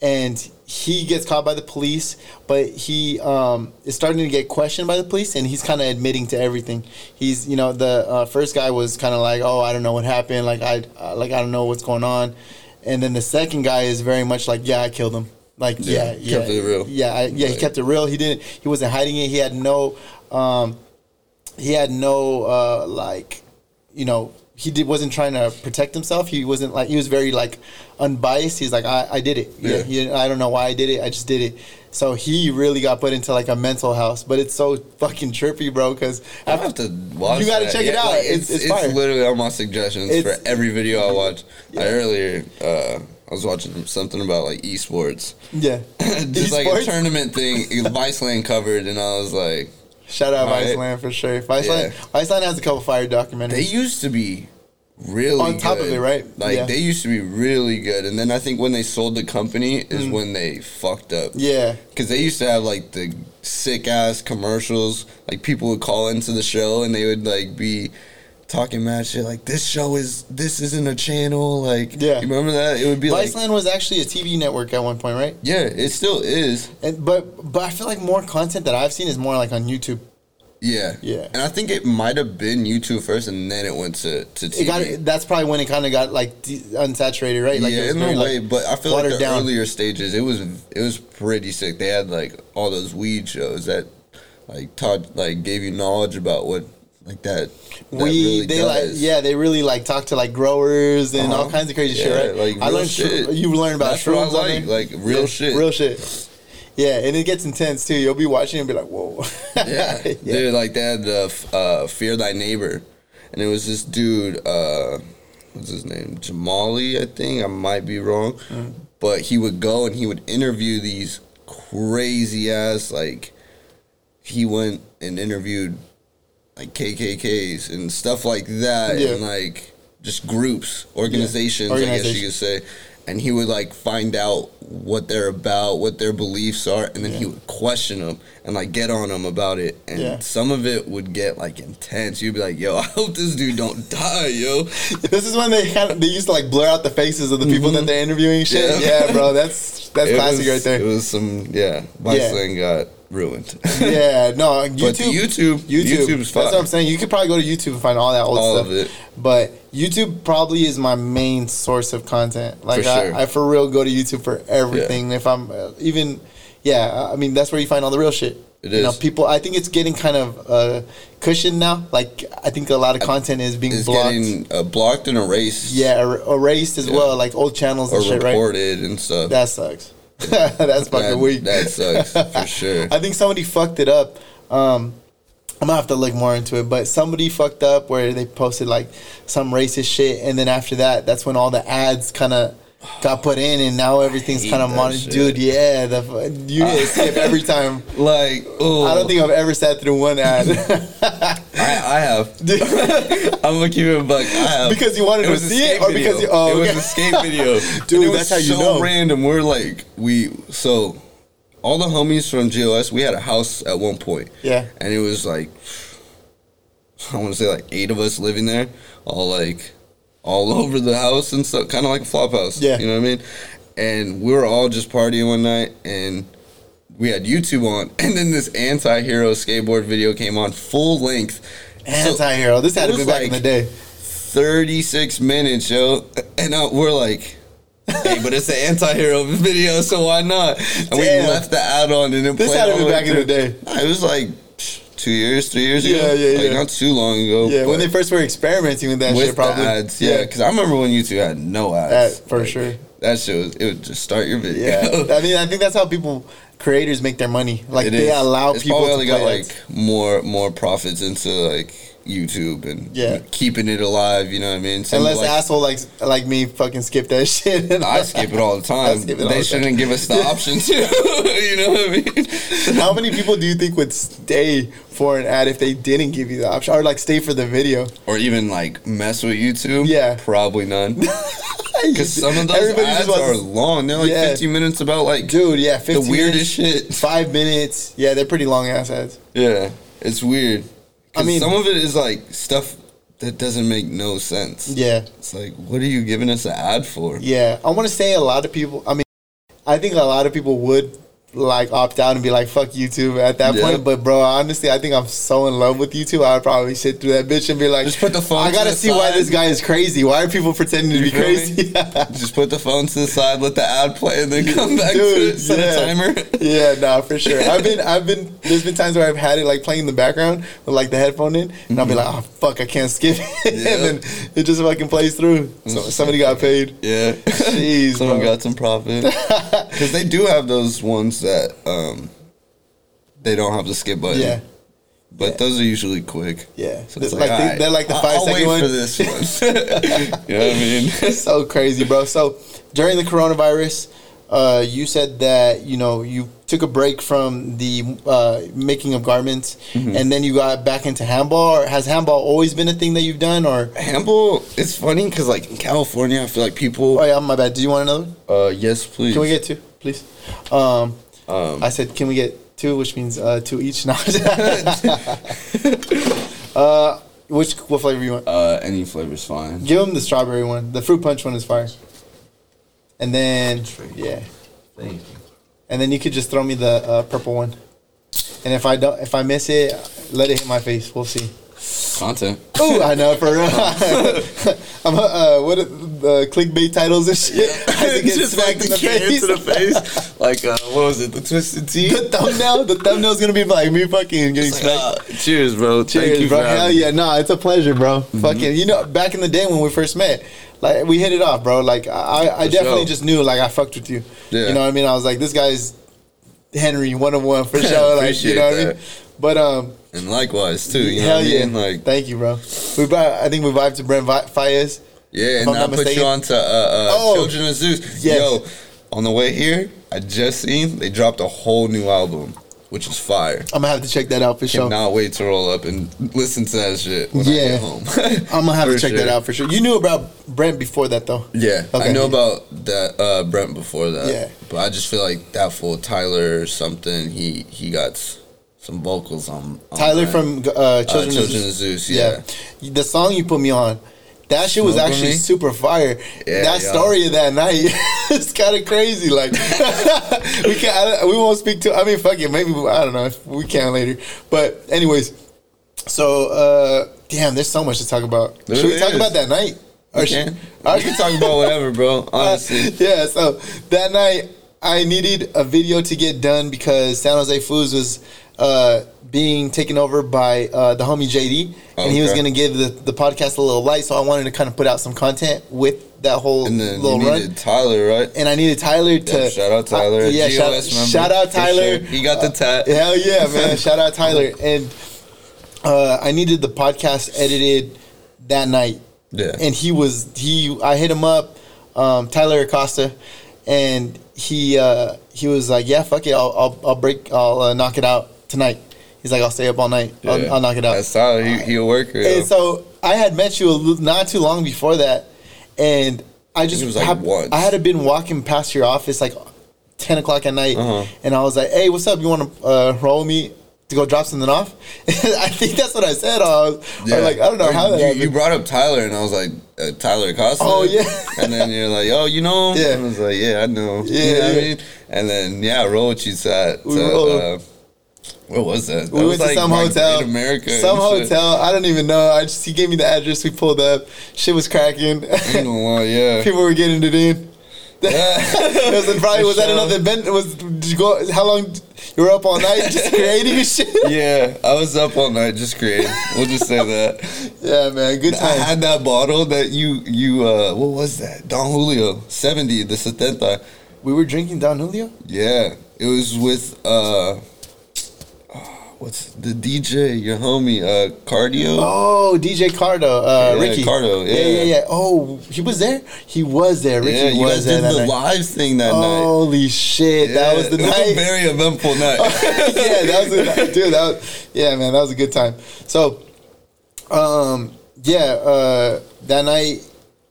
and he gets caught by the police, but he um, is starting to get questioned by the police, and he's kind of admitting to everything. He's, you know, the uh, first guy was kind of like, "Oh, I don't know what happened. Like I, uh, like I don't know what's going on," and then the second guy is very much like, "Yeah, I killed him." Like, yeah, Yeah, yeah, kept it real. Yeah, I, yeah, he kept it real. He didn't. He wasn't hiding it. He had no, um, he had no uh, like, you know, he did wasn't trying to protect himself. He wasn't like he was very like unbiased. He's like I, I did it. Yeah. Yeah. He, I don't know why I did it. I just did it. So he really got put into like a mental house. But it's so fucking trippy, bro. Because I have to watch. You gotta that. check it out. like, It's- it's it's fire. literally on my suggestions It's- for every video I watch. Yeah. I earlier uh, I was watching something about like esports, yeah, [coughs] just like a tournament thing. Viceland covered, and I was like, Shout out. Viceland for sure. Viceland, Yeah. Viceland has a couple fire documentaries. they used to be really On top of good. it, right? Like Yeah. they used to be really good, and then I think when they sold the company is Mm. when they fucked up. yeah, Because they used to have like the sick ass commercials. Like people would call into the show and they would like be talking mad shit. Like this show is this isn't a channel. Like Yeah. you remember that? It would be like Viceland was actually a TV network at one point, right? yeah, it still is. And but but I feel like more content that I've seen is more like on YouTube. Yeah, Yeah. And I think it might have been YouTube first, and then it went to to TV. It got that's probably when it kind of got like de- unsaturated, right? Like yeah, in a way, like, but I feel like the down. earlier stages, it was it was pretty sick. They had like all those weed shows that like taught like gave you knowledge about what like that. that we really they like yeah they really like talk to like growers and all Uh-huh. kinds of crazy Yeah, shit, right? like, I learned shit. you learn about That's shrooms like, like, real Yeah, shit. real shit. Yeah, and it gets intense too. You'll be watching and be like, whoa. yeah. [laughs] Dude, like that. had the uh, Fear Thy Neighbor. And it was this dude, uh, what's his name? Jamali, I think. I might be wrong. Mm. But he would go and he would interview these crazy ass, like, he went and interviewed, like, KKKs and stuff like that. Yeah. And, like, just groups, organizations, I guess you could say. And he would, like, find out what they're about, what their beliefs are, and then he would question them and like get on them about it. And Yeah. some of it would get like intense. You'd be like, "Yo, [laughs] I hope this dude don't die, yo." [laughs] this is when they kind of, they used to like blur out the faces of the people that they're interviewing. Shit, Mm-hmm. Yeah. yeah, bro, that's that's [laughs] It classic was- right there. It was some yeah. Viceland got ruined. [laughs] yeah, no, YouTube, But YouTube, YouTube, YouTube's fine. That's what I'm saying. You could probably go to YouTube and find all that old All stuff. of it. But YouTube probably is my main source of content. Like For I, sure. I for real go to YouTube for everything. If I'm uh, even, yeah, I mean that's where you find all the real shit. It You know, people. I think it's getting kind of uh, cushioned now. Like I think a lot of content is being It's blocked. getting uh, blocked and erased. yeah, er- erased as Yeah. well. Like old channels Or and shit, right? reported and stuff. That sucks. [laughs] that's fucking that, weak. that sucks for [laughs] sure. I think somebody fucked it up. Um, I'm gonna have to look more into it, but somebody fucked up where they posted like some racist shit, and then after that, that's when all the ads kind of got put in, and now everything's kind of that mon- shit. Dude, yeah, the you get [laughs] skip every time. Like, oh, I don't think I've ever sat through one ad I, I have. [laughs] I'm gonna keep it a buck. I have Because you wanted to a see it or because you- oh, it was a skate video, [laughs] Dude, And it that's was how you so know. random. We're like we so all the homies from GOS. We had a house at one point. Yeah. and it was like I want to say like eight of us living there, all like all [laughs] over the house and stuff, kind of like a flop house. Yeah. you know what I mean. And we were all just partying one night, and we had YouTube on, [laughs] and then this anti-hero skateboard video came on full length. So- anti-hero. This had to be back in the day. 36 minutes, yo. And uh, we're like, hey, but it's an anti hero video, so why not? And we left the ad on and it This played had to be back in the day. It was like two years, three years ago. Yeah, yeah, like, yeah. Not too long ago. Yeah, when they first were experimenting with that with shit, probably. ads, yeah. Because I remember when YouTube had no ads. That, for Like, sure. That shit was, it would just start your video. Yeah, I mean, I think that's how people, creators, make their money. Like It they is. allow It's people to probably play got like more more profits into like YouTube and Yeah. keeping it alive. You know what I mean? Some, Unless like, asshole like like me fucking skip that [laughs] shit. I skip it all the time. They the shouldn't time. give us the option to. [laughs] you know what I mean? [laughs] How many people do you think would stay for an ad if they didn't give you the option, or like stay for the video? Or even like mess with YouTube? Yeah. probably none. Because some of those ads are long. They're like Yeah. 15 minutes about like dude. Yeah, the 15 weirdest minutes, shit. Five minutes. Yeah, they're pretty long ass ads. Yeah, it's weird. I mean, some of it is like stuff that doesn't make no sense. Yeah, It's like, what are you giving us an ad for? yeah. I want to say a lot of people. I mean, I think a lot of people would like opt out and be like, "Fuck YouTube" at that Yeah. point. But bro, honestly, I think I'm so in love with YouTube. I would probably sit through that bitch and be like, Just put the phone I to gotta the see why side. this guy is crazy. Why are people pretending to be crazy? [laughs] [laughs] Just put the phone to the side, let the ad play, and then come back to Dude, it. Set yeah. a timer. yeah, [laughs] nah, for sure. I've been, I've been there's been times where I've had it like playing in the background with like the headphone in, and I'll be mm-hmm. like, oh fuck, I can't skip it, Yeah. and then it just fucking plays through. So mm-hmm. somebody got paid. Yeah. Jeez, Someone bro. got some profit. Because they do have those ones that um, they don't have the skip button. Yeah, But those are usually quick. yeah. So it's like, like, they, alright, they're like the I'll- five I'll second one. for this one. [laughs] you know what I mean? [laughs] so crazy, bro. So during the coronavirus, uh, you said that you know you took a break from the uh, making of garments, Mm-hmm. and then you got back into handball. Or has handball always been a thing that you've done, or Handball, it's funny because like in California, I feel like people. oh yeah, my bad. Do you want another? Uh, yes, please. Can we get two, please? Um, Um, I said, can we get two, which means uh, two each. [laughs] Now, [laughs] uh, which what flavor you want? uh, any flavor's fine. Give them the strawberry one. The fruit punch one is fire. And then yeah, Thank you. and then you could just throw me the uh, purple one. And if I don't, if I miss it, let it hit my face. We'll see. Content. Oh, I know for real. [laughs] I'm uh, what are the clickbait titles and shit. I had to get Just smacked like in the the face. to the face. Like uh, what was it? The twisted tea. the thumbnail, the thumbnail's gonna be like me fucking getting like, smacked. uh, cheers, bro. Cheers, Thank you bro. Hell yeah, no, it's a pleasure, bro. Fucking, you know, back in the day when we first met, like we hit it off, bro. Like I, I For definitely sure. just knew, like I fucked with you. Yeah. You know what I mean? I was like, this guy's Henry one on one for Yeah, [laughs] sure. Like you know what I mean? that. But um, And likewise too. You know hell I yeah, mean? Like thank you, bro. We, I think we vibed to Brent Vi- Faiyaz. yeah, and I put mistaken. you on to uh, uh, Oh. Children of Zeus. Yes. Yo, on the way here, I just seen they dropped a whole new album, which is fire. I'm gonna have to check that out for sure. Cannot wait to roll up and listen to that shit when I Yeah. get home. [laughs] I'm gonna have to check that out for sure. You knew about Brent before that though. Yeah, Okay. I know about that uh, Brent before that. Yeah. but I just feel like that fool Tyler or something. He he got some vocals on, on Tyler Brent. from uh, Children, of Children Zeus. of Zeus, yeah. The song you put me on, that shit was Smoke on actually super fire. Yeah, that yeah. story of that night, [laughs] it's kind of crazy. Like [laughs] we can't, I, we won't speak to. I mean, fuck it. Maybe I don't know if we can later. But anyways, so uh damn, there's so much to talk about. There Should we talk about that night? Sh- can. or We can talk about whatever, bro. [laughs] Honestly, uh, yeah, so that night I needed a video to get done because San Jose Foods was uh, being taken over by uh, the homie JD, and he was going to give the, the podcast a little light. So I wanted to kind of put out some content with that whole and then you little needed run. Tyler, right? And I needed Tyler to Yeah, shout out Tyler. Uh, yeah, shout, member, shout out Tyler. sure. He got the tat. Hell yeah, [laughs] man! shout out Tyler. And uh, I needed the podcast edited that night Yeah. and he was he I hit him up, um, Tyler Acosta, and he uh, he was like, yeah, fuck it, I'll I'll, I'll break, I'll uh, knock it out tonight. He's like, I'll stay up all night, Yeah. I'll, I'll knock it out. That's Tyler. He, he a worker. yo. And so I had met you not too long before that, and I just was like hap- once. I had been walking past your office like ten o'clock at night, Uh-huh. and I was like, "Hey, what's up? You want to uh, roll me to go drop something off?" [laughs] I think that's what I said. Uh, or like I don't know Or how that you, you brought up Tyler, and I was like, uh, Tyler Acosta. Oh, yeah. and then you're like, oh, you know? him? Yeah. And I was like, yeah, I know. Yeah, you know what yeah. I mean? And then yeah, roll with you said. We to uh, was that? that we was went to some hotel. America. Some hotel. I don't even know. I just he gave me the address. We pulled up. Shit was cracking. I ain't gonna lie, yeah. [laughs] People were getting it in. [laughs] it was in probably was that another event? Was did you go? How long you were up all night just [laughs] creating shit? yeah, I was up all night just creating. We'll just say that. Yeah, man. Good I had that bottle that you you uh what was that? Don Julio seventy the setenta. We were drinking Don Julio. Yeah, it was with uh, what's the DJ? Your homie, uh, Cardio. Oh, DJ Cardo, uh, Yeah, Ricky. Cardo, yeah, yeah. yeah, yeah. Oh, he was there. He was there. Ricky yeah, you was guys there did the night. live thing that night. Holy shit, that was the it was night. a very eventful night. [laughs] yeah, that was a, dude. That was, yeah, man, that was a good time. So, um, yeah, uh, that night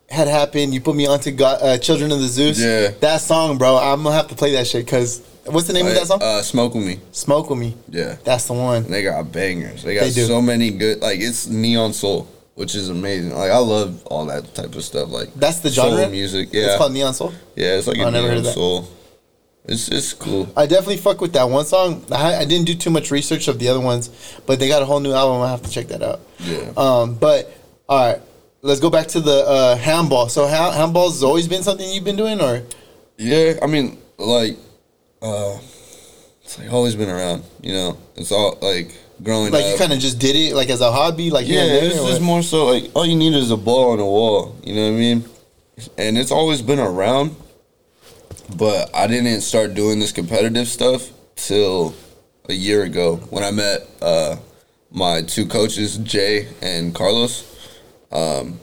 had happened. You put me onto God, uh, Children of the Zeus. Yeah. that song, bro. I'm gonna have to play that shit because what's the name of that song? Uh, Smoke with me. Smoke with me. Yeah, That's the one. they got bangers. They got They so many good. Like it's neon soul, which is amazing. Like I love all that type of stuff. Like That's the soul genre. music. It's called Neon Soul. yeah, it's like Oh, I a never heard neon of that. soul. It's it's cool. I definitely fuck with that one song. I, I didn't do too much research of the other ones, but they got a whole new album. I have to check that out. Yeah. Um, but all right, let's go back to the uh, handball. So ha- handball has always been something you've been doing, or Yeah, I mean, like, uh, it's like always been around. You know, it's all like growing Like up. you kind of just did it like as a hobby, like yeah, here and there, it's just what? more so like all you need is a ball and a wall. You know what I mean? And it's always been around, but I didn't start doing this competitive stuff till a year ago when I met uh, my two coaches, Jay and Carlos. Um,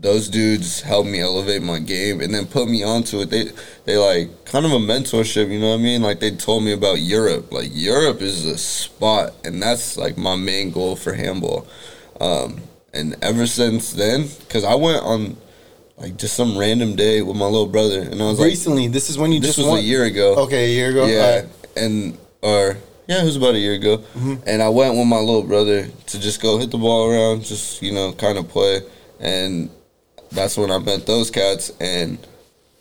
those dudes helped me elevate my game and then put me onto it. They they like kind of a mentorship, you know what I mean? Like they told me about Europe. Like Europe is a spot and that's like my main goal for handball. Um, and ever since then, cuz I went on like just some random day with my little brother and I was like recently. This is when you this just was won. a year ago. Okay, a year ago. Yeah, Alright. and or yeah, it was about a year ago. Mm-hmm. And I went with my little brother to just go hit the ball around, just you know, kind of play. And that's when I met those cats. And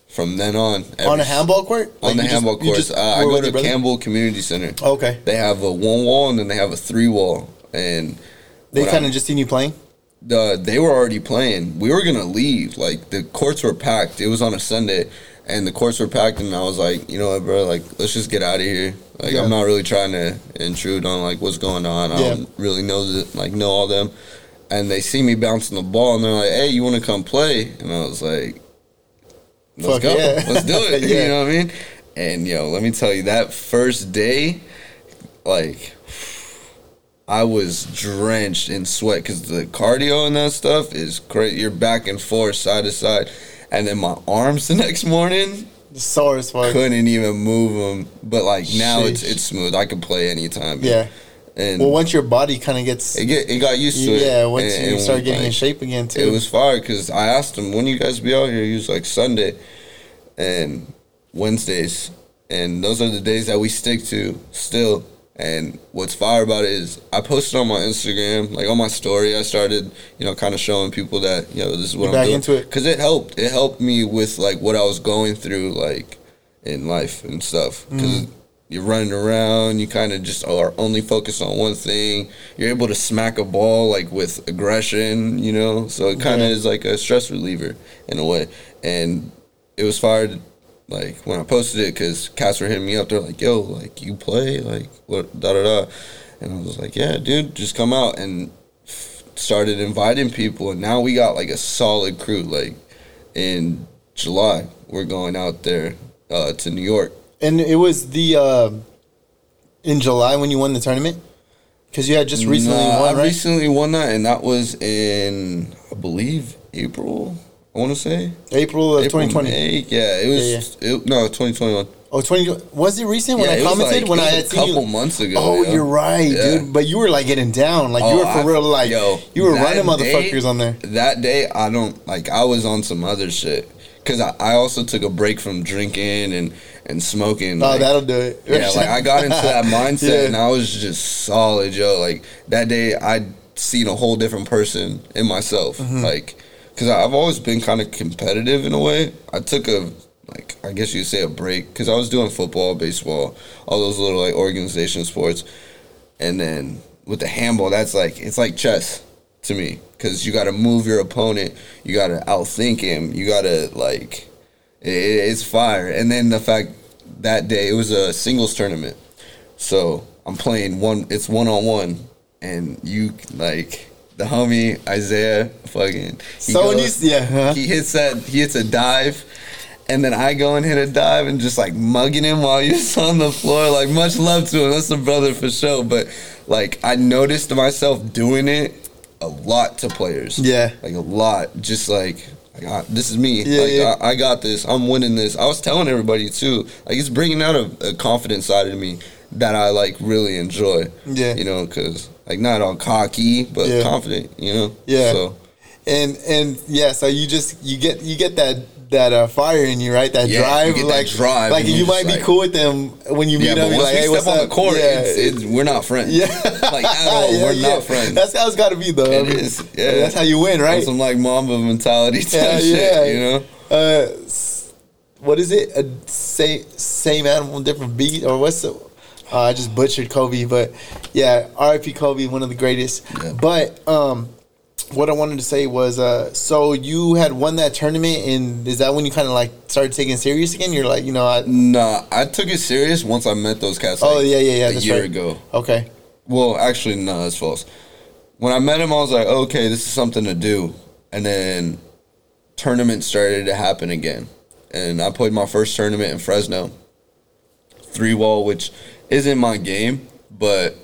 from then on, every- on a handball court. on Like, the just- handball you course, just uh, I go to? Campbell Community Center. Okay, They have a one wall and then they have a three wall. And they kind of just seen you playing. the they were already playing. We were gonna leave. Like the courts were packed. It was on a Sunday, and the courts were packed. And I was like, you know what, bro? Like, let's just get out of here. Like, Yeah. I'm not really trying to intrude on like what's going on. I don't really know the, like know all them. And they see me bouncing the ball, and they're like, "Hey, you want to come play?" And I was like, "Let's Fuck go, yeah. [laughs] let's do it." [laughs] Yeah. You know what I mean? And yo, let me tell you, that first day, like I was drenched in sweat because the cardio and that stuff is crazy. You're back and forth, side to side, and then my arms [laughs] the next morning Sore as fuck. couldn't even move them. But like now, it's Sheesh. it's smooth. I can play anytime. Yeah. And Well, once your body kind of gets it get it got used to it. yeah, once and- you and, start getting in shape again too. it was fire because I asked him when you guys be out here. He was like Sunday and Wednesdays, and those are the days that we stick to still. And what's fire about it is I posted on my Instagram, like on my story. I started, you know, kind of showing people that you know this is what You're I'm back doing into it. because it helped. It helped me with like what I was going through, like in life and stuff. Because Mm-hmm. You're running around, you kind of just are only focused on one thing. You're able to smack a ball like with aggression, you know. So it kind of Yeah. is like a stress reliever in a way. And it was fired like when I posted it because cats were hitting me up. They're like, "Yo, like you play, like what da da da," and I was like, "Yeah, dude, just come out." And f- started inviting people, and now we got like a solid crew. Like in July, we're going out there uh, to New York. And it was the uh, in July when you won the tournament because you had just recently Nah, won, I right? recently won that, and that was in I believe April. I want to say April of April, 2020. May. Yeah, it was. It, no, 2021. Oh, 20 was it recent when Yeah, I commented like- when it I had a couple you? months ago. Oh, yeah. you're right, Yeah. dude. But you were like getting down, like you Oh, were for I- real, like yo, you were running day- motherfuckers on there. That day, I don't like. I was on some other shit because I, I also took a break from drinking and and smoking. Oh, like, that'll do it. yeah, like I got into that [laughs] mindset Yeah. and I was just solid, yo. Like that day, I seen a whole different person in myself. Mm-hmm. Like, cause I've always been kind of competitive in a way. I took a like I guess you'd say a break because I was doing football, baseball, all those little like organization sports, and then with the handball, that's like it's like chess to me because you got to move your opponent, you got to outthink him, you got to like it, it's fire. And then the fact that day it was a singles tournament, so I'm playing one. It's one on one, and you like the homie Isaiah fucking. he So when you goes- yeah, huh? he hits that he hits a dive and then I go and hit a dive and just like mugging him while he's [laughs] on the floor. Like much love to him. That's a brother for sure. But like I noticed myself doing it a lot to players. Yeah. Like a lot. Just like I, this is me. Yeah, like yeah. I, I got this. I'm winning this. I was telling everybody too. Like it's bringing out a, a confident side of me that I like really enjoy. Yeah. You know, because like not all cocky, but Yeah. confident. You know. Yeah. So and and yeah, so you just you get you get that that uh, fire in you, right? That Yeah, drive, get that like drive like you might just be cool with them when you meet Yeah, them. but once like, we hey, what's step on up? the court, yeah. it's, it's, we're not friends. yeah, [laughs] like at [laughs] all. Yeah, we're not friends. That's how it's got to be, though. It I mean, is, yeah. that's how you win, right? Some like Mamba mentality [laughs] type Yeah, shit, you know. Uh, what is it? A same same animal, different beat, or what's the? Uh, I just butchered Kobe, but yeah, R.I.P. Kobe, one of the greatest. But um, what I wanted to say was, uh, so you had won that tournament, and is that when you kind of like started taking it serious again? You're like, you know, I, Nah, I took it serious once I met those cats. Oh, yeah, yeah, yeah, A that's year right. ago. okay, Well, actually, no, that's false. When I met him, I was like, okay, this is something to do. And then tournaments started to happen again. And I played my first tournament in Fresno. Three wall, which isn't my game, but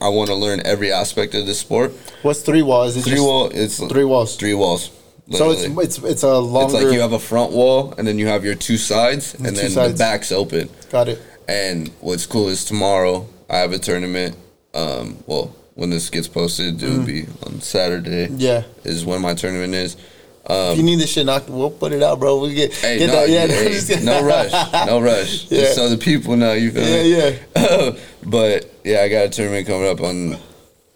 I want to learn every aspect of this sport. what's three walls? Is Three wall, it's three walls. Three walls. So it's it's it's a longer. It's like you have a front wall, and then you have your two sides, and two then the back's open. got it. And what's cool is tomorrow I have a tournament. Um, well, when this gets posted, it will be on Saturday. Mm. Yeah. is when my tournament is. if you need this shit knocked, we'll put it out, bro. We get Um, Hey, get [laughs] no, that. Yeah, hey, kidding. no rush, no rush. Yeah. Just so the people know you feel Yeah, me. yeah. [laughs] but yeah, I got a tournament coming up on.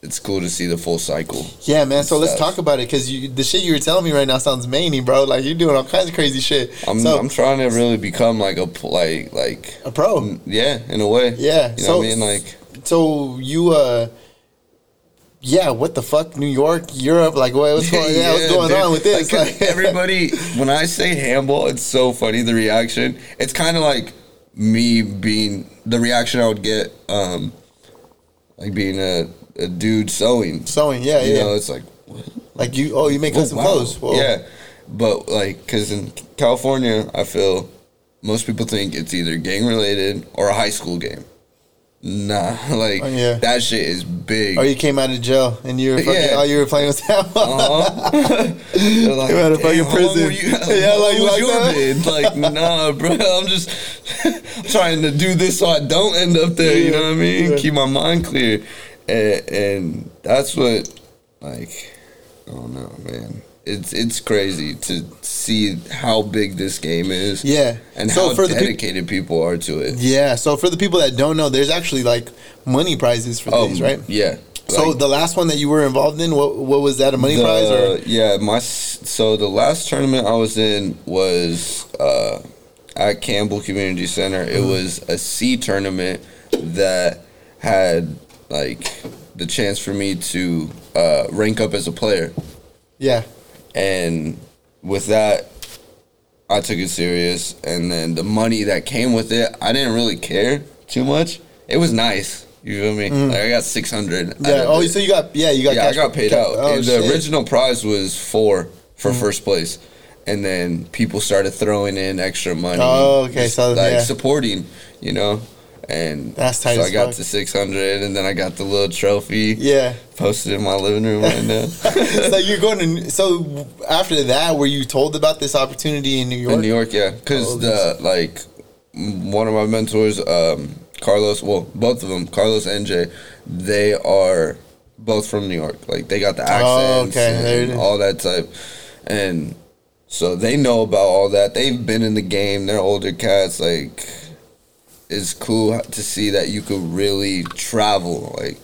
It's cool to see the full cycle. Yeah, man. So let's talk about it because the shit you were telling me right now sounds many, bro. Like you're doing all kinds of crazy shit. I'm so, I'm trying to really become like a like like a pro. yeah in a way. Yeah. You know so what I mean? Like so you uh. Yeah, what the fuck, New York, Europe, like what, what's going, [laughs] yeah, what's going dude. on with this? Like, [laughs] everybody, [laughs] when I say handball, it's so funny the reaction. It's kind of like me being the reaction I would get, um, like being a, a dude sewing. sewing, yeah, You yeah. know, it's like like you, oh, you make custom wow. clothes. Whoa. Yeah, but like, cause in California, I feel most people think it's either gang related or a high school game. Nah, [laughs] like Oh, yeah. that shit is big. Or you came out of jail and you were fucking, Yeah. all you were playing was that. [laughs] Uh-huh. They're [laughs] like, You had a fucking "Damn, how long prison." you- Yeah, like, like your that? bid? Like, nah, bro. I'm just trying to do this so I don't end up there. You know what I mean? Yeah. Keep my mind clear, and, and that's what, like, I don't know, man. It's it's crazy to see how big this game is. Yeah. and So how for dedicated people are to it. Yeah. So for the people that don't know, there's actually like money prizes for Oh, these, right? Yeah. So Like, the last one that you were involved in, what what was that? A money The- prize or? yeah my so the last tournament i was in was uh at campbell community center it was a c tournament that had like the chance for me to uh rank up as a player Yeah. And with that i took it serious and then the money that came with it i didn't really care too much it was nice you feel me like i got 600 Mm. Yeah. Oh, so you got yeah, you got Yeah, I got paid ca- out. Oh, the shit. Mm. original prize was four for first place, and then people started throwing in extra money. Oh, okay, so, like yeah. supporting, you know, and That's tight So I got fuck. to six hundred, and then I got the little trophy. Yeah. posted in my living room right now. [laughs] so you're going to. So after that, were you told about this opportunity in New York? in New York, yeah, because Oh, the like one of my mentors, um, Carlos. Well, both of them, Carlos and Jay, they are both from New York. Like they got the Oh, accents okay, there it and all that type, and so they know about all that. They've been in the game. They're older cats. Like it's cool to see that you could really travel. Like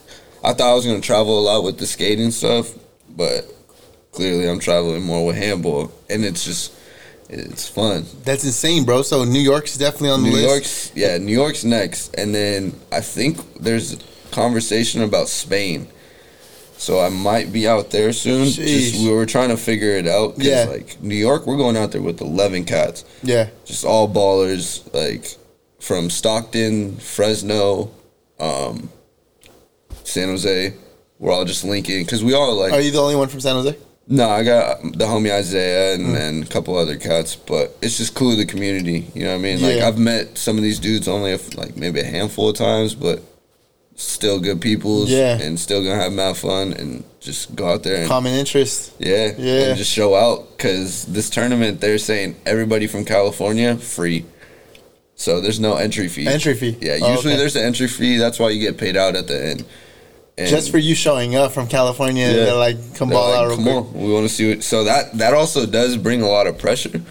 I thought I was gonna travel a lot with the skating stuff, but clearly I'm traveling more with handball, and it's just it's fun. That's insane, bro. So New York's definitely on the New list. York's yeah, New York's next, and then I think there's conversation about Spain. So I might be out there soon. Just we were trying to figure it out. Yeah. like New York, we're going out there with eleven cats, Yeah. just all ballers, like from Stockton, Fresno, um, San Jose. We're all just linking because we all like Are you the only one from San Jose? no, I got the homie Isaiah and, Mm. and a couple other cats, but it's just cool the community. You know what I mean? Like I've met some of these dudes only a f like maybe a handful of times, but still good peoples. Yeah. and still gonna have mad fun and just go out there and Common interest. yeah, Yeah. and just show out because this tournament they're saying everybody from California free. So there's no entry fee. Entry fee. Yeah, Oh, usually okay. there's an entry fee. That's why you get paid out at the end. And Just for you showing up from California, Yeah. they're like, come they're ball like, out Come on, we want to see it. So that that also does bring a lot of pressure,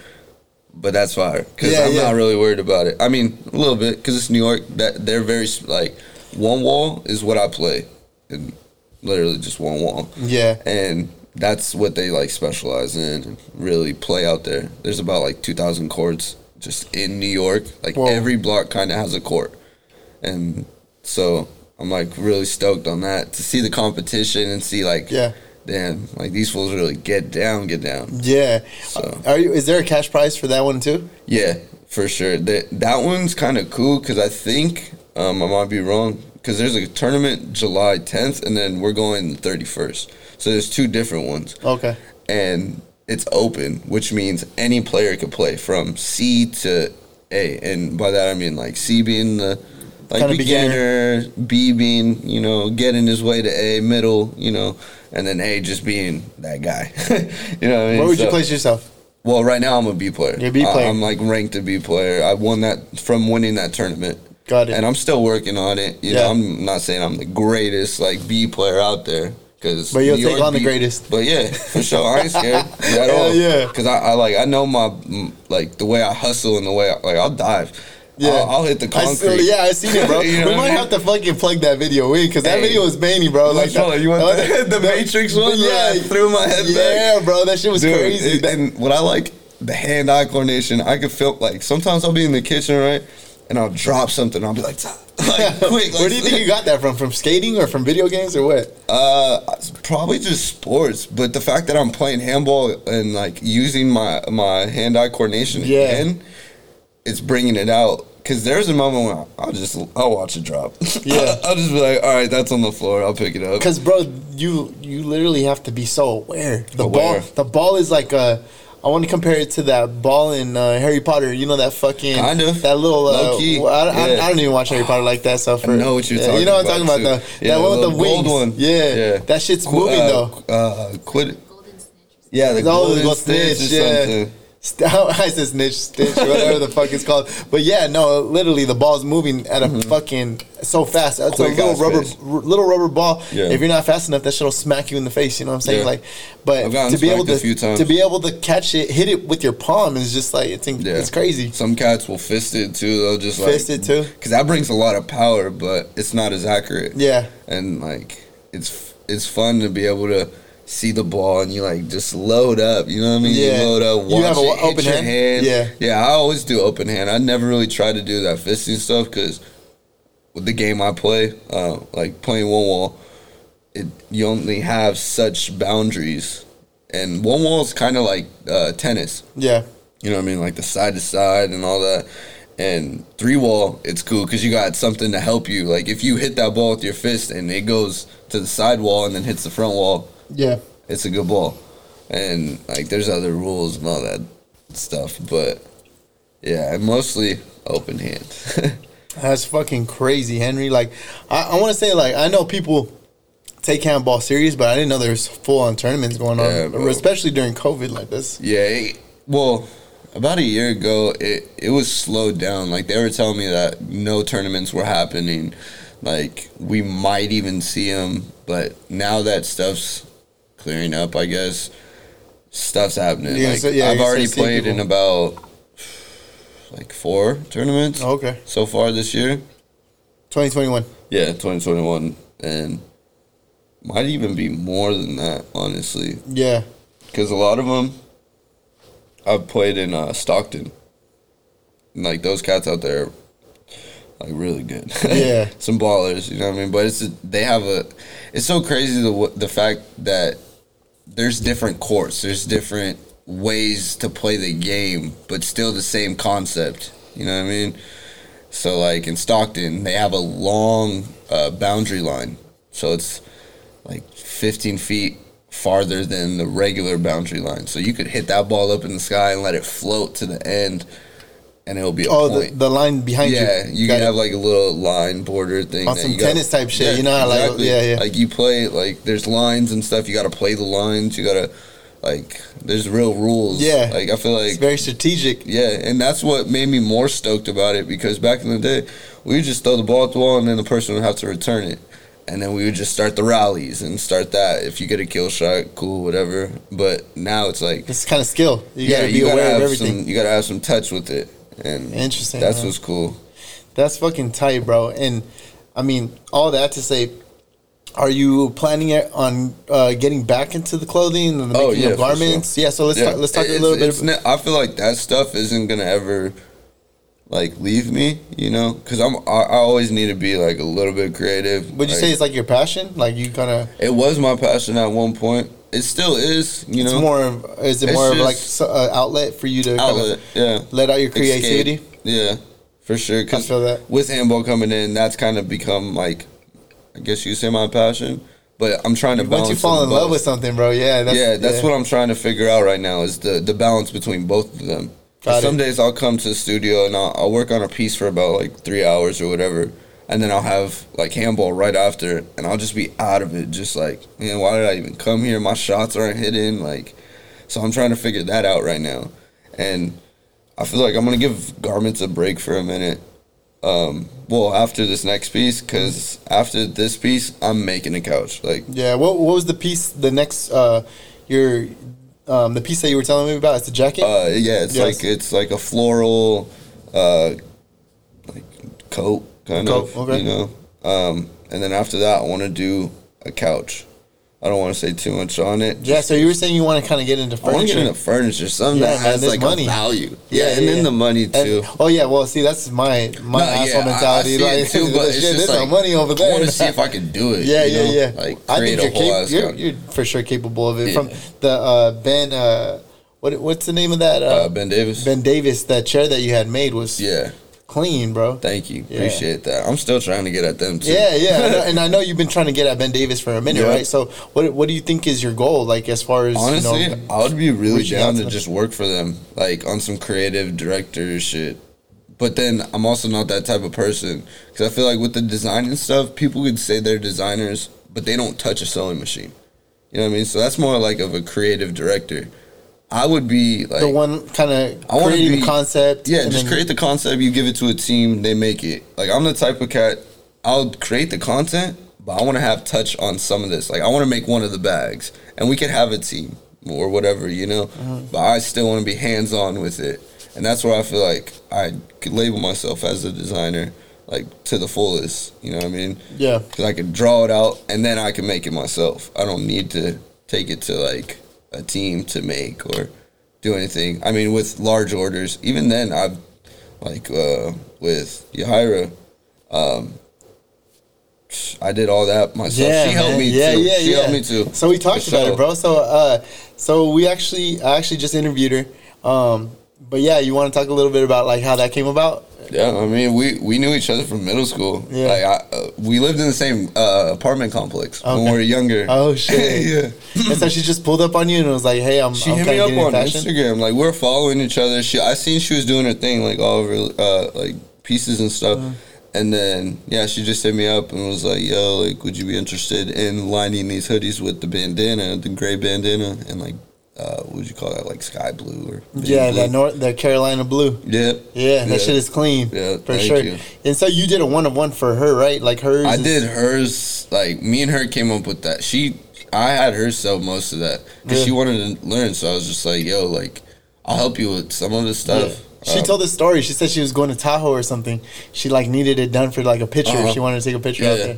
but that's fire because Yeah, I'm yeah. not really worried about it. I mean, a little bit because it's New York. That they're very like one wall is what I play, and literally just one wall, Yeah. and that's what they like specialize in and really play out there. There's about like 2,000 courts just in New York. Like Whoa. every block kind of has a court, and so I'm like really stoked on that to see the competition and see like Yeah. damn, like these fools really get down, get down. Yeah. So. Are you? Is there a cash prize for that one too? Yeah, for sure. That that one's kind of cool because I think um, I might be wrong because there's a tournament July 10th and then we're going the 31st. So there's two different ones Okay. and it's open, which means any player could play from C to A, and by that I mean like C being the like Kinda beginner, B being you know getting his way to A, middle, you know, and then A just being that guy. [laughs] you know what I mean? Where would you place yourself? well, right now I'm a B player. You're a B I- player. I'm like ranked a B player. I won that from winning that tournament. Got it. And I'm still working on it. You Yeah. know, I'm not saying I'm the greatest like B player out there. Cause But you'll New take York on the greatest. But yeah, for sure, I ain't scared [laughs] at Hell all. yeah. Cause I, I like I know my mm, like the way I hustle and the way I, like I'll dive. Yeah. I'll, I'll hit the I concrete. still, yeah, I seen it, bro. [laughs] You know we what I might mean? have to fucking plug that video in because that Hey. video was veiny, bro. Like, Which one? You want that- [laughs] the- the Matrix one Yeah, I threw my head back? Yeah, bro, that shit was Dude, crazy. it- and what I like, the hand-eye coordination. I could feel like sometimes I'll be in the kitchen, right, and I'll drop something. I'll be like, [laughs] like [laughs] quick. Where do you think you got that from? From skating or from video games or what? Uh, probably just sports, but the fact that I'm playing handball and like using my my hand-eye coordination Yeah. again, it's bringing it out. Cause there's a moment when I'll just I'll watch it drop. [laughs] Yeah. I'll just be like, all right, that's on the floor. I'll pick it up. Because, bro, you you literally have to be so aware. The Aware. ball, the ball is like a. I want to compare it to that ball in uh, Harry Potter. You know that fucking Kind of. that little. Uh, key. well, I, I, Yeah. I don't even watch Harry Potter like that. So for, know what you're yeah, talking You know what I'm talking about too. though. Yeah, that one with the the gold wings. one. Yeah, Yeah. that shit's Qu- moving uh, though. Uh, quit. Golden snitch. Yeah, the It's always golden go snitch, snitch, or yeah. something. I said snitch, stitch, whatever the fuck it's called. But yeah, no, literally the ball's moving at a fucking so fast. It's Mm-hmm. Quick a little rubber, r- little rubber ball. Yeah. If you're not fast enough, that shit'll smack you in the face. You know what I'm saying? Yeah. Like, but to be able to few times. to be able to catch it, hit it with your palm is just like it's in- Yeah. it's crazy. Some cats will fist it too. They'll just like Fist it too? because that brings a lot of power, but it's not as accurate. Yeah, and like it's it's fun to be able to see the ball and you like just load up. You know what I mean? Yeah. You load up. Watch You have a it, hit open your hand? Yeah. yeah. I always do open hand. I never really try to do that fisting stuff because with the game I play, uh, like playing one wall, it you only have such boundaries, and one wall is kind of like uh, tennis. yeah, You know what I mean? Like the side to side and all that. And three wall, it's cool because you got something to help you. Like if you hit that ball with your fist and it goes to the side wall and then hits the front wall, yeah. it's a good ball. And like there's other rules and all that stuff, but yeah, mostly open hand. [laughs] That's fucking crazy, Henry. Like, I, I want to say, like, I know people take handball serious, but I didn't know there was full on tournaments going on, bro. especially during COVID like this. yeah, it- well, about a year ago, it it was slowed down. Like they were telling me that no tournaments were happening. Like we might even see them, but now that stuff's clearing up, I guess stuff's happening. You're Like, say- yeah, I've already played in about like four tournaments Oh, okay, so far this year. 2021. Yeah, 2021, and might even be more than that, honestly. Yeah, Because a lot of them, I've played in uh, Stockton. And, like those cats out there, like really good. [laughs] Yeah. some ballers. You know what I mean? But it's they have a. It's so crazy the the fact that there's different courts. There's different ways to play the game, but still the same concept. You know what I mean? So like in Stockton, they have a long uh, boundary line. So it's like 15 feet farther than the regular boundary line. So you could hit that ball up in the sky and let it float to the end, and it'll be a Oh, the, point. the line behind you. yeah, you Got can have like a little line border thing. On some gotta- tennis type shit, you know how, like, yeah, yeah. Like you play like there's lines and stuff. You got to play the lines. You got to like there's real rules. Yeah. like I feel like It's very strategic. yeah, and that's what made me more stoked about it because back in the day, we would just throw the ball at the wall and then the person would have to return it. And then we would just start the rallies and start that. If you get a kill shot, cool, whatever. But now it's like, It's kind of skill. You yeah, gotta be you gotta aware of everything. some, you gotta have some touch with it. And Interesting, That's huh? what's cool. That's fucking tight, bro. And I mean, all that to say, are you planning it on uh, getting back into the clothing and the Oh, yeah, of for sure. garments? Yeah. So let's Yeah, talk, let's talk a little bit. it's ne- I feel like that stuff isn't gonna ever like leave me, you know, because I'm I, I always need to be like a little bit creative. Would you like, say it's like your passion? Like you kind of It was my passion at one point, it still is. You know. It's more of is it more of like so, uh, outlet for you to kind of Yeah, let out your Escape. creativity? Yeah, for sure. I Because feel that. with handball coming in, that's kind of become like, I guess you say my passion. But I'm trying to balance. Once you fall in love with something, bro, yeah, that's, yeah, that's what I'm trying to figure out right now is the the balance between both of them. Some days I'll come to the studio and I'll, I'll work on a piece for about like three hours or whatever, and then I'll have like handball right after, and I'll just be out of it, just like man, why did I even come here? My shots aren't hitting, like. So I'm trying to figure that out right now, and I feel like I'm gonna give garments a break for a minute. Um, well, after this next piece, because after this piece, I'm making a couch. Like Yeah. What what was the piece? The next uh, your um, the piece that you were telling me about? It's the jacket. Uh, yeah, it's Yes. like it's like a floral, uh, like coat kind Coat, of. okay. You know, um, and then after that, I want to do a couch. I don't want to say too much on it. yeah. So you were saying you want to kind of get into I want to furniture. get into furniture, something Yeah, that has like money. value. Yeah, Yeah, and yeah, then the money too. And, oh yeah, well, see, that's my my No, asshole yeah, I- I mentality. like, too, but [laughs] it's shit, just there's like, money over there. I want to see if I can do it. yeah, you yeah, know? yeah. Like I think a you're, cap- you're, you're for sure capable of it. From the uh, Ben, uh, what what's the name of that? Uh, Uh, Ben Davis. Ben Davis. That chair that you had made was Yeah, clean, bro. thank you. Yeah. Appreciate that. I'm still trying to get at them too. Yeah, yeah, [laughs] and I know you've been trying to get at Ben Davis for a minute, Yeah. right? So, what what do you think is your goal, like as far as Honestly, you know, I would be really down to them? just work for them, like on some creative director shit. But then I'm also not that type of person because I feel like with the design and stuff, people could say they're designers, but they don't touch a sewing machine. You know what I mean? So that's more like of a creative director. I would be like the one kind of creating be- the concept? yeah, and just then- create the concept. You give it to a team, they make it. Like I'm the type of cat. I'll create the content, but I want to have touch on some of this. Like I want to make one of the bags, and we could have a team or whatever, you know. Uh-huh. But I still want to be hands on with it, and that's where I feel like I could label myself as a designer, like to the fullest. You know what I mean? Yeah, Because I can draw it out, and then I can make it myself. I don't need to take it to like a team to make or do anything. I mean, with large orders, even then, I've like uh, with Yahira, um, I did all that myself. yeah, she helped man. me yeah, too. Yeah, she yeah. helped me too. So we talked about it, bro. So, uh, so we actually, I actually just interviewed her. Um, but yeah, you want to talk a little bit about like how that came about? Yeah, I mean, we we knew each other from middle school. Yeah. like I, uh, we lived in the same uh, apartment complex when we were younger. Oh shit! [laughs] yeah. and so she just pulled up on you and was like, "Hey, I'm." She I'm hit me up on fashion. Instagram. Like we're following each other. She, I seen she was doing her thing, like all over, uh, like pieces and stuff. Uh-huh. And then yeah, she just hit me up and was like, "Yo, like, would you be interested in lining these hoodies with the bandana, the gray bandana, and like, uh, what would you call that, like sky blue or Yeah, blue? that North, that Carolina blue. yeah, Yeah, that Yeah. shit is clean. Yeah, for sure. you. And so you did a one of one for her, right? Like hers. I is- did hers. Like me and her came up with that. She, I had her sell most of that because Yeah. she wanted to learn. So I was just like, "Yo, like, I'll help you with some of this Yeah. stuff." She Um, told the story. She said she was going to Tahoe or something. She like needed it done for like a picture. Uh-huh. She wanted to take a picture out Yeah. there.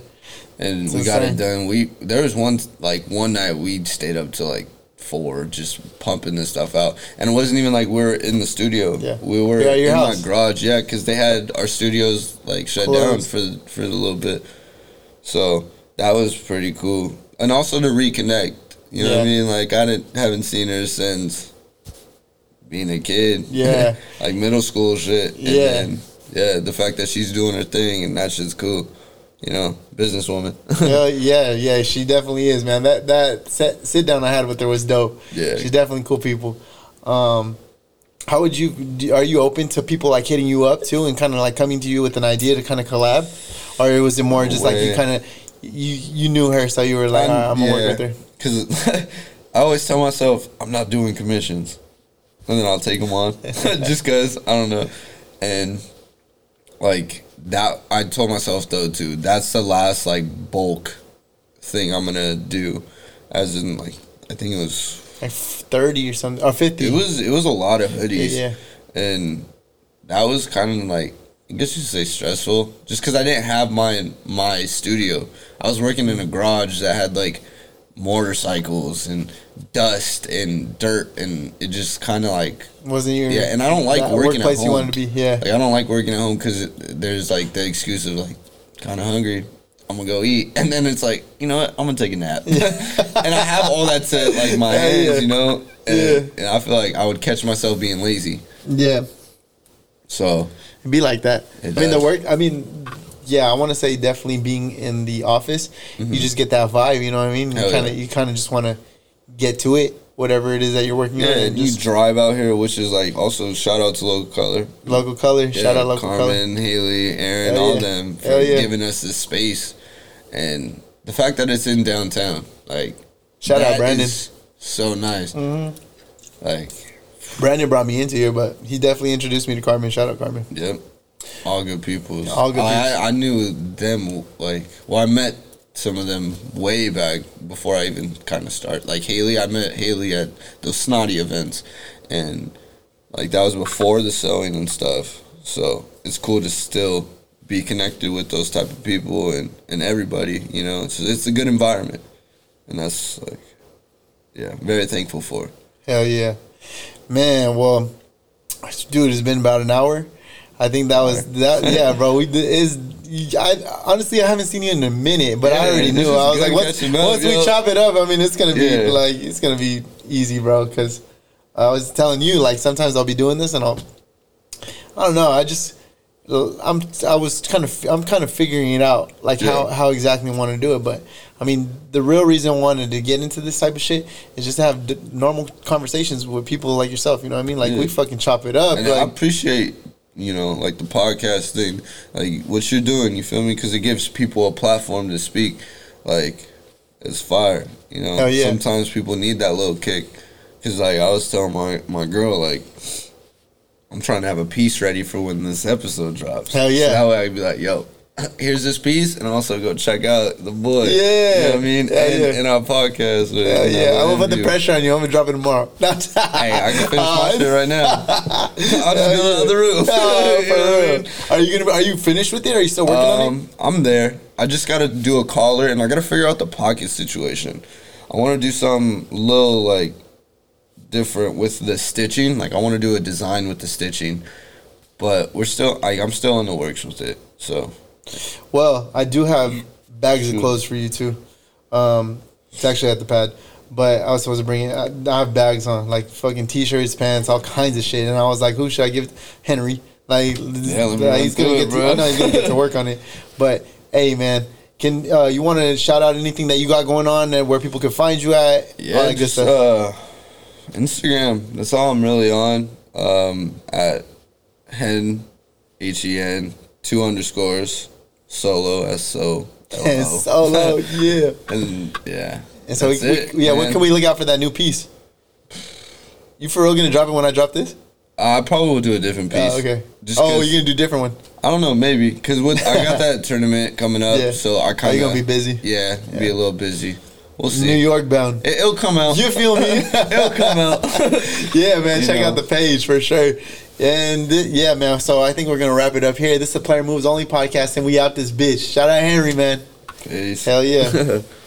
and It's we got it done. We there was one like one night we stayed up till like four just pumping this stuff out, and it wasn't even like we are in the studio. Yeah. we were Yeah, in house. my garage. Yeah, because they had our studios like shut down for for a little bit, so that was pretty cool. And also to reconnect. You know what I mean? Like I didn't haven't seen her since being a kid. Yeah. [laughs] like middle school shit. And Yeah. then, yeah, the fact that she's doing her thing and that shit's cool. You know, businesswoman. [laughs] yeah, yeah, yeah. She definitely is, man. That that set, sit down I had with her was dope. Yeah. she's definitely cool people. Um, how would you? Are you open to people like hitting you up too, and kind of like coming to you with an idea to kind of collab, or was it more just like you kind of you you knew her, so you were like, "Alright, I'm gonna work with her. Because [laughs] I always tell myself I'm not doing commissions, and then I'll take them on [laughs] just because I don't know. And like that, I told myself though too. That's the last like bulk thing I'm gonna do, as in like I think it was Like thirty or something, or fifty. it was it was a lot of hoodies. Yeah. And that was kind of like I guess you say stressful, just because I didn't have my my studio. I was working in a garage that had like motorcycles and dust and dirt, and it just kind of like wasn't your yeah. And I don't like working at home. you wanted to be. Yeah, Like I don't like working at home because there's like the excuse of like kind of hungry. I'm gonna go eat, and then it's like, you know what, I'm gonna take a nap, [laughs] and I have all that to like my [laughs] hands, yeah. you know, and, Yeah. and I feel like I would catch myself being lazy. Yeah. So It'd be like that. It I mean, the work. I mean, yeah, I want to say definitely being in the office, you just get that vibe. You know what I mean? You Mm-hmm. Kind of, yeah. you kind of just want to get to it, whatever it is that you're working yeah, on. and And you just drive out here, which is like also shout out to local color. local color. Shout out local color. Carmen, Haley, Aaron, Hell all yeah. them for yeah. giving us this space, and the fact that it's in downtown, like Shout out Brandon. so nice. Mhm. Like, Brandon brought me into here, but he definitely introduced me to Carmen. Shout out Carmen. yep, all good people. All good I. I knew them like well, I met some of them way back before I even kind of start. Like Haley, I met Haley at those snotty events, and like that was before the sewing and stuff. So it's cool to still be connected with those type of people and, and everybody. You know, it's it's a good environment, and that's like, yeah, very thankful for. Hell yeah, man. Well, dude, it's been about an hour. I think that was that. Yeah, bro. We is. I honestly I haven't seen you in a minute, but I already knew. I was like, once, up, once we chop it up, I mean, it's gonna be Yeah. like it's gonna be easy, bro. Because I was telling you, like sometimes I'll be doing this and I'll. I don't know. I just. I'm. I was kind of. I'm kind of figuring it out, like how Yeah. how exactly I want to do it. But I mean, the real reason I wanted to get into this type of shit is just to have d- normal conversations with people like yourself. You know what I mean? Like Yeah. we fucking chop it up. And I appreciate, you know, like the podcast thing, like what you're doing. You feel me? Because it gives people a platform to speak. Like, it's fire. You know, yeah. sometimes people need that little kick. Because like I was telling my my girl, like, I'm trying to have a piece ready for when this episode drops. Hell yeah. So that way I'd be like, yo. [coughs] Here's this piece, and also go check out the boy. you Yeah. know what I mean, Hell in, yeah. in our podcast. with Hell yeah, I'm gonna put the pressure on you. I'm gonna drop it tomorrow. [laughs] hey, I can finish my Uh, shit right now. [laughs] I'll just go to the other room. [laughs] You know I mean? Are you gonna? Are you finished with it? Are you still working on it? Um, I'm there. I just got to do a collar, and I got to figure out the pocket situation. I want to do some little like different with the stitching. Like I want to do a design with the stitching, but we're still. Like, I'm still in the works with it. So Well, I do have bags of clothes for you too. Um, it's actually at the pad, but I was supposed to bring it. I, I have bags on, like fucking t-shirts, pants, all [laughs] kinds of shit. And I was like, who should I give? it? Henry. Like, Yeah, like, he's gonna get. To. I know he's gonna get to work on it. [laughs] But hey, man. Can uh, you want to shout out anything that you got going on and where people can find you at? Yeah, just, uh, Instagram. That's all I'm really on. Um, at hen h e n two underscores solo S [laughs] O. And solo, [laughs] yeah. and yeah. And so, we, it, we, yeah, when can we look out for that new piece? You for real gonna drop it when I drop this? I probably will do a different oh, piece. Oh, okay. Just oh, you're gonna do a different one. I don't know, maybe because with I got [laughs] that tournament coming up, Yeah. so I kind you of gonna be busy? Yeah, be a little busy. We'll see. New York bound. It, will come out. You feel me? It'll come out. yeah, man. You check know. out the page for sure. And th- yeah, man. So I think we're gonna wrap it up here. This is the Player Moves Only podcast, and we out this bitch. Shout out Henry, man. Peace. Hell yeah. [laughs]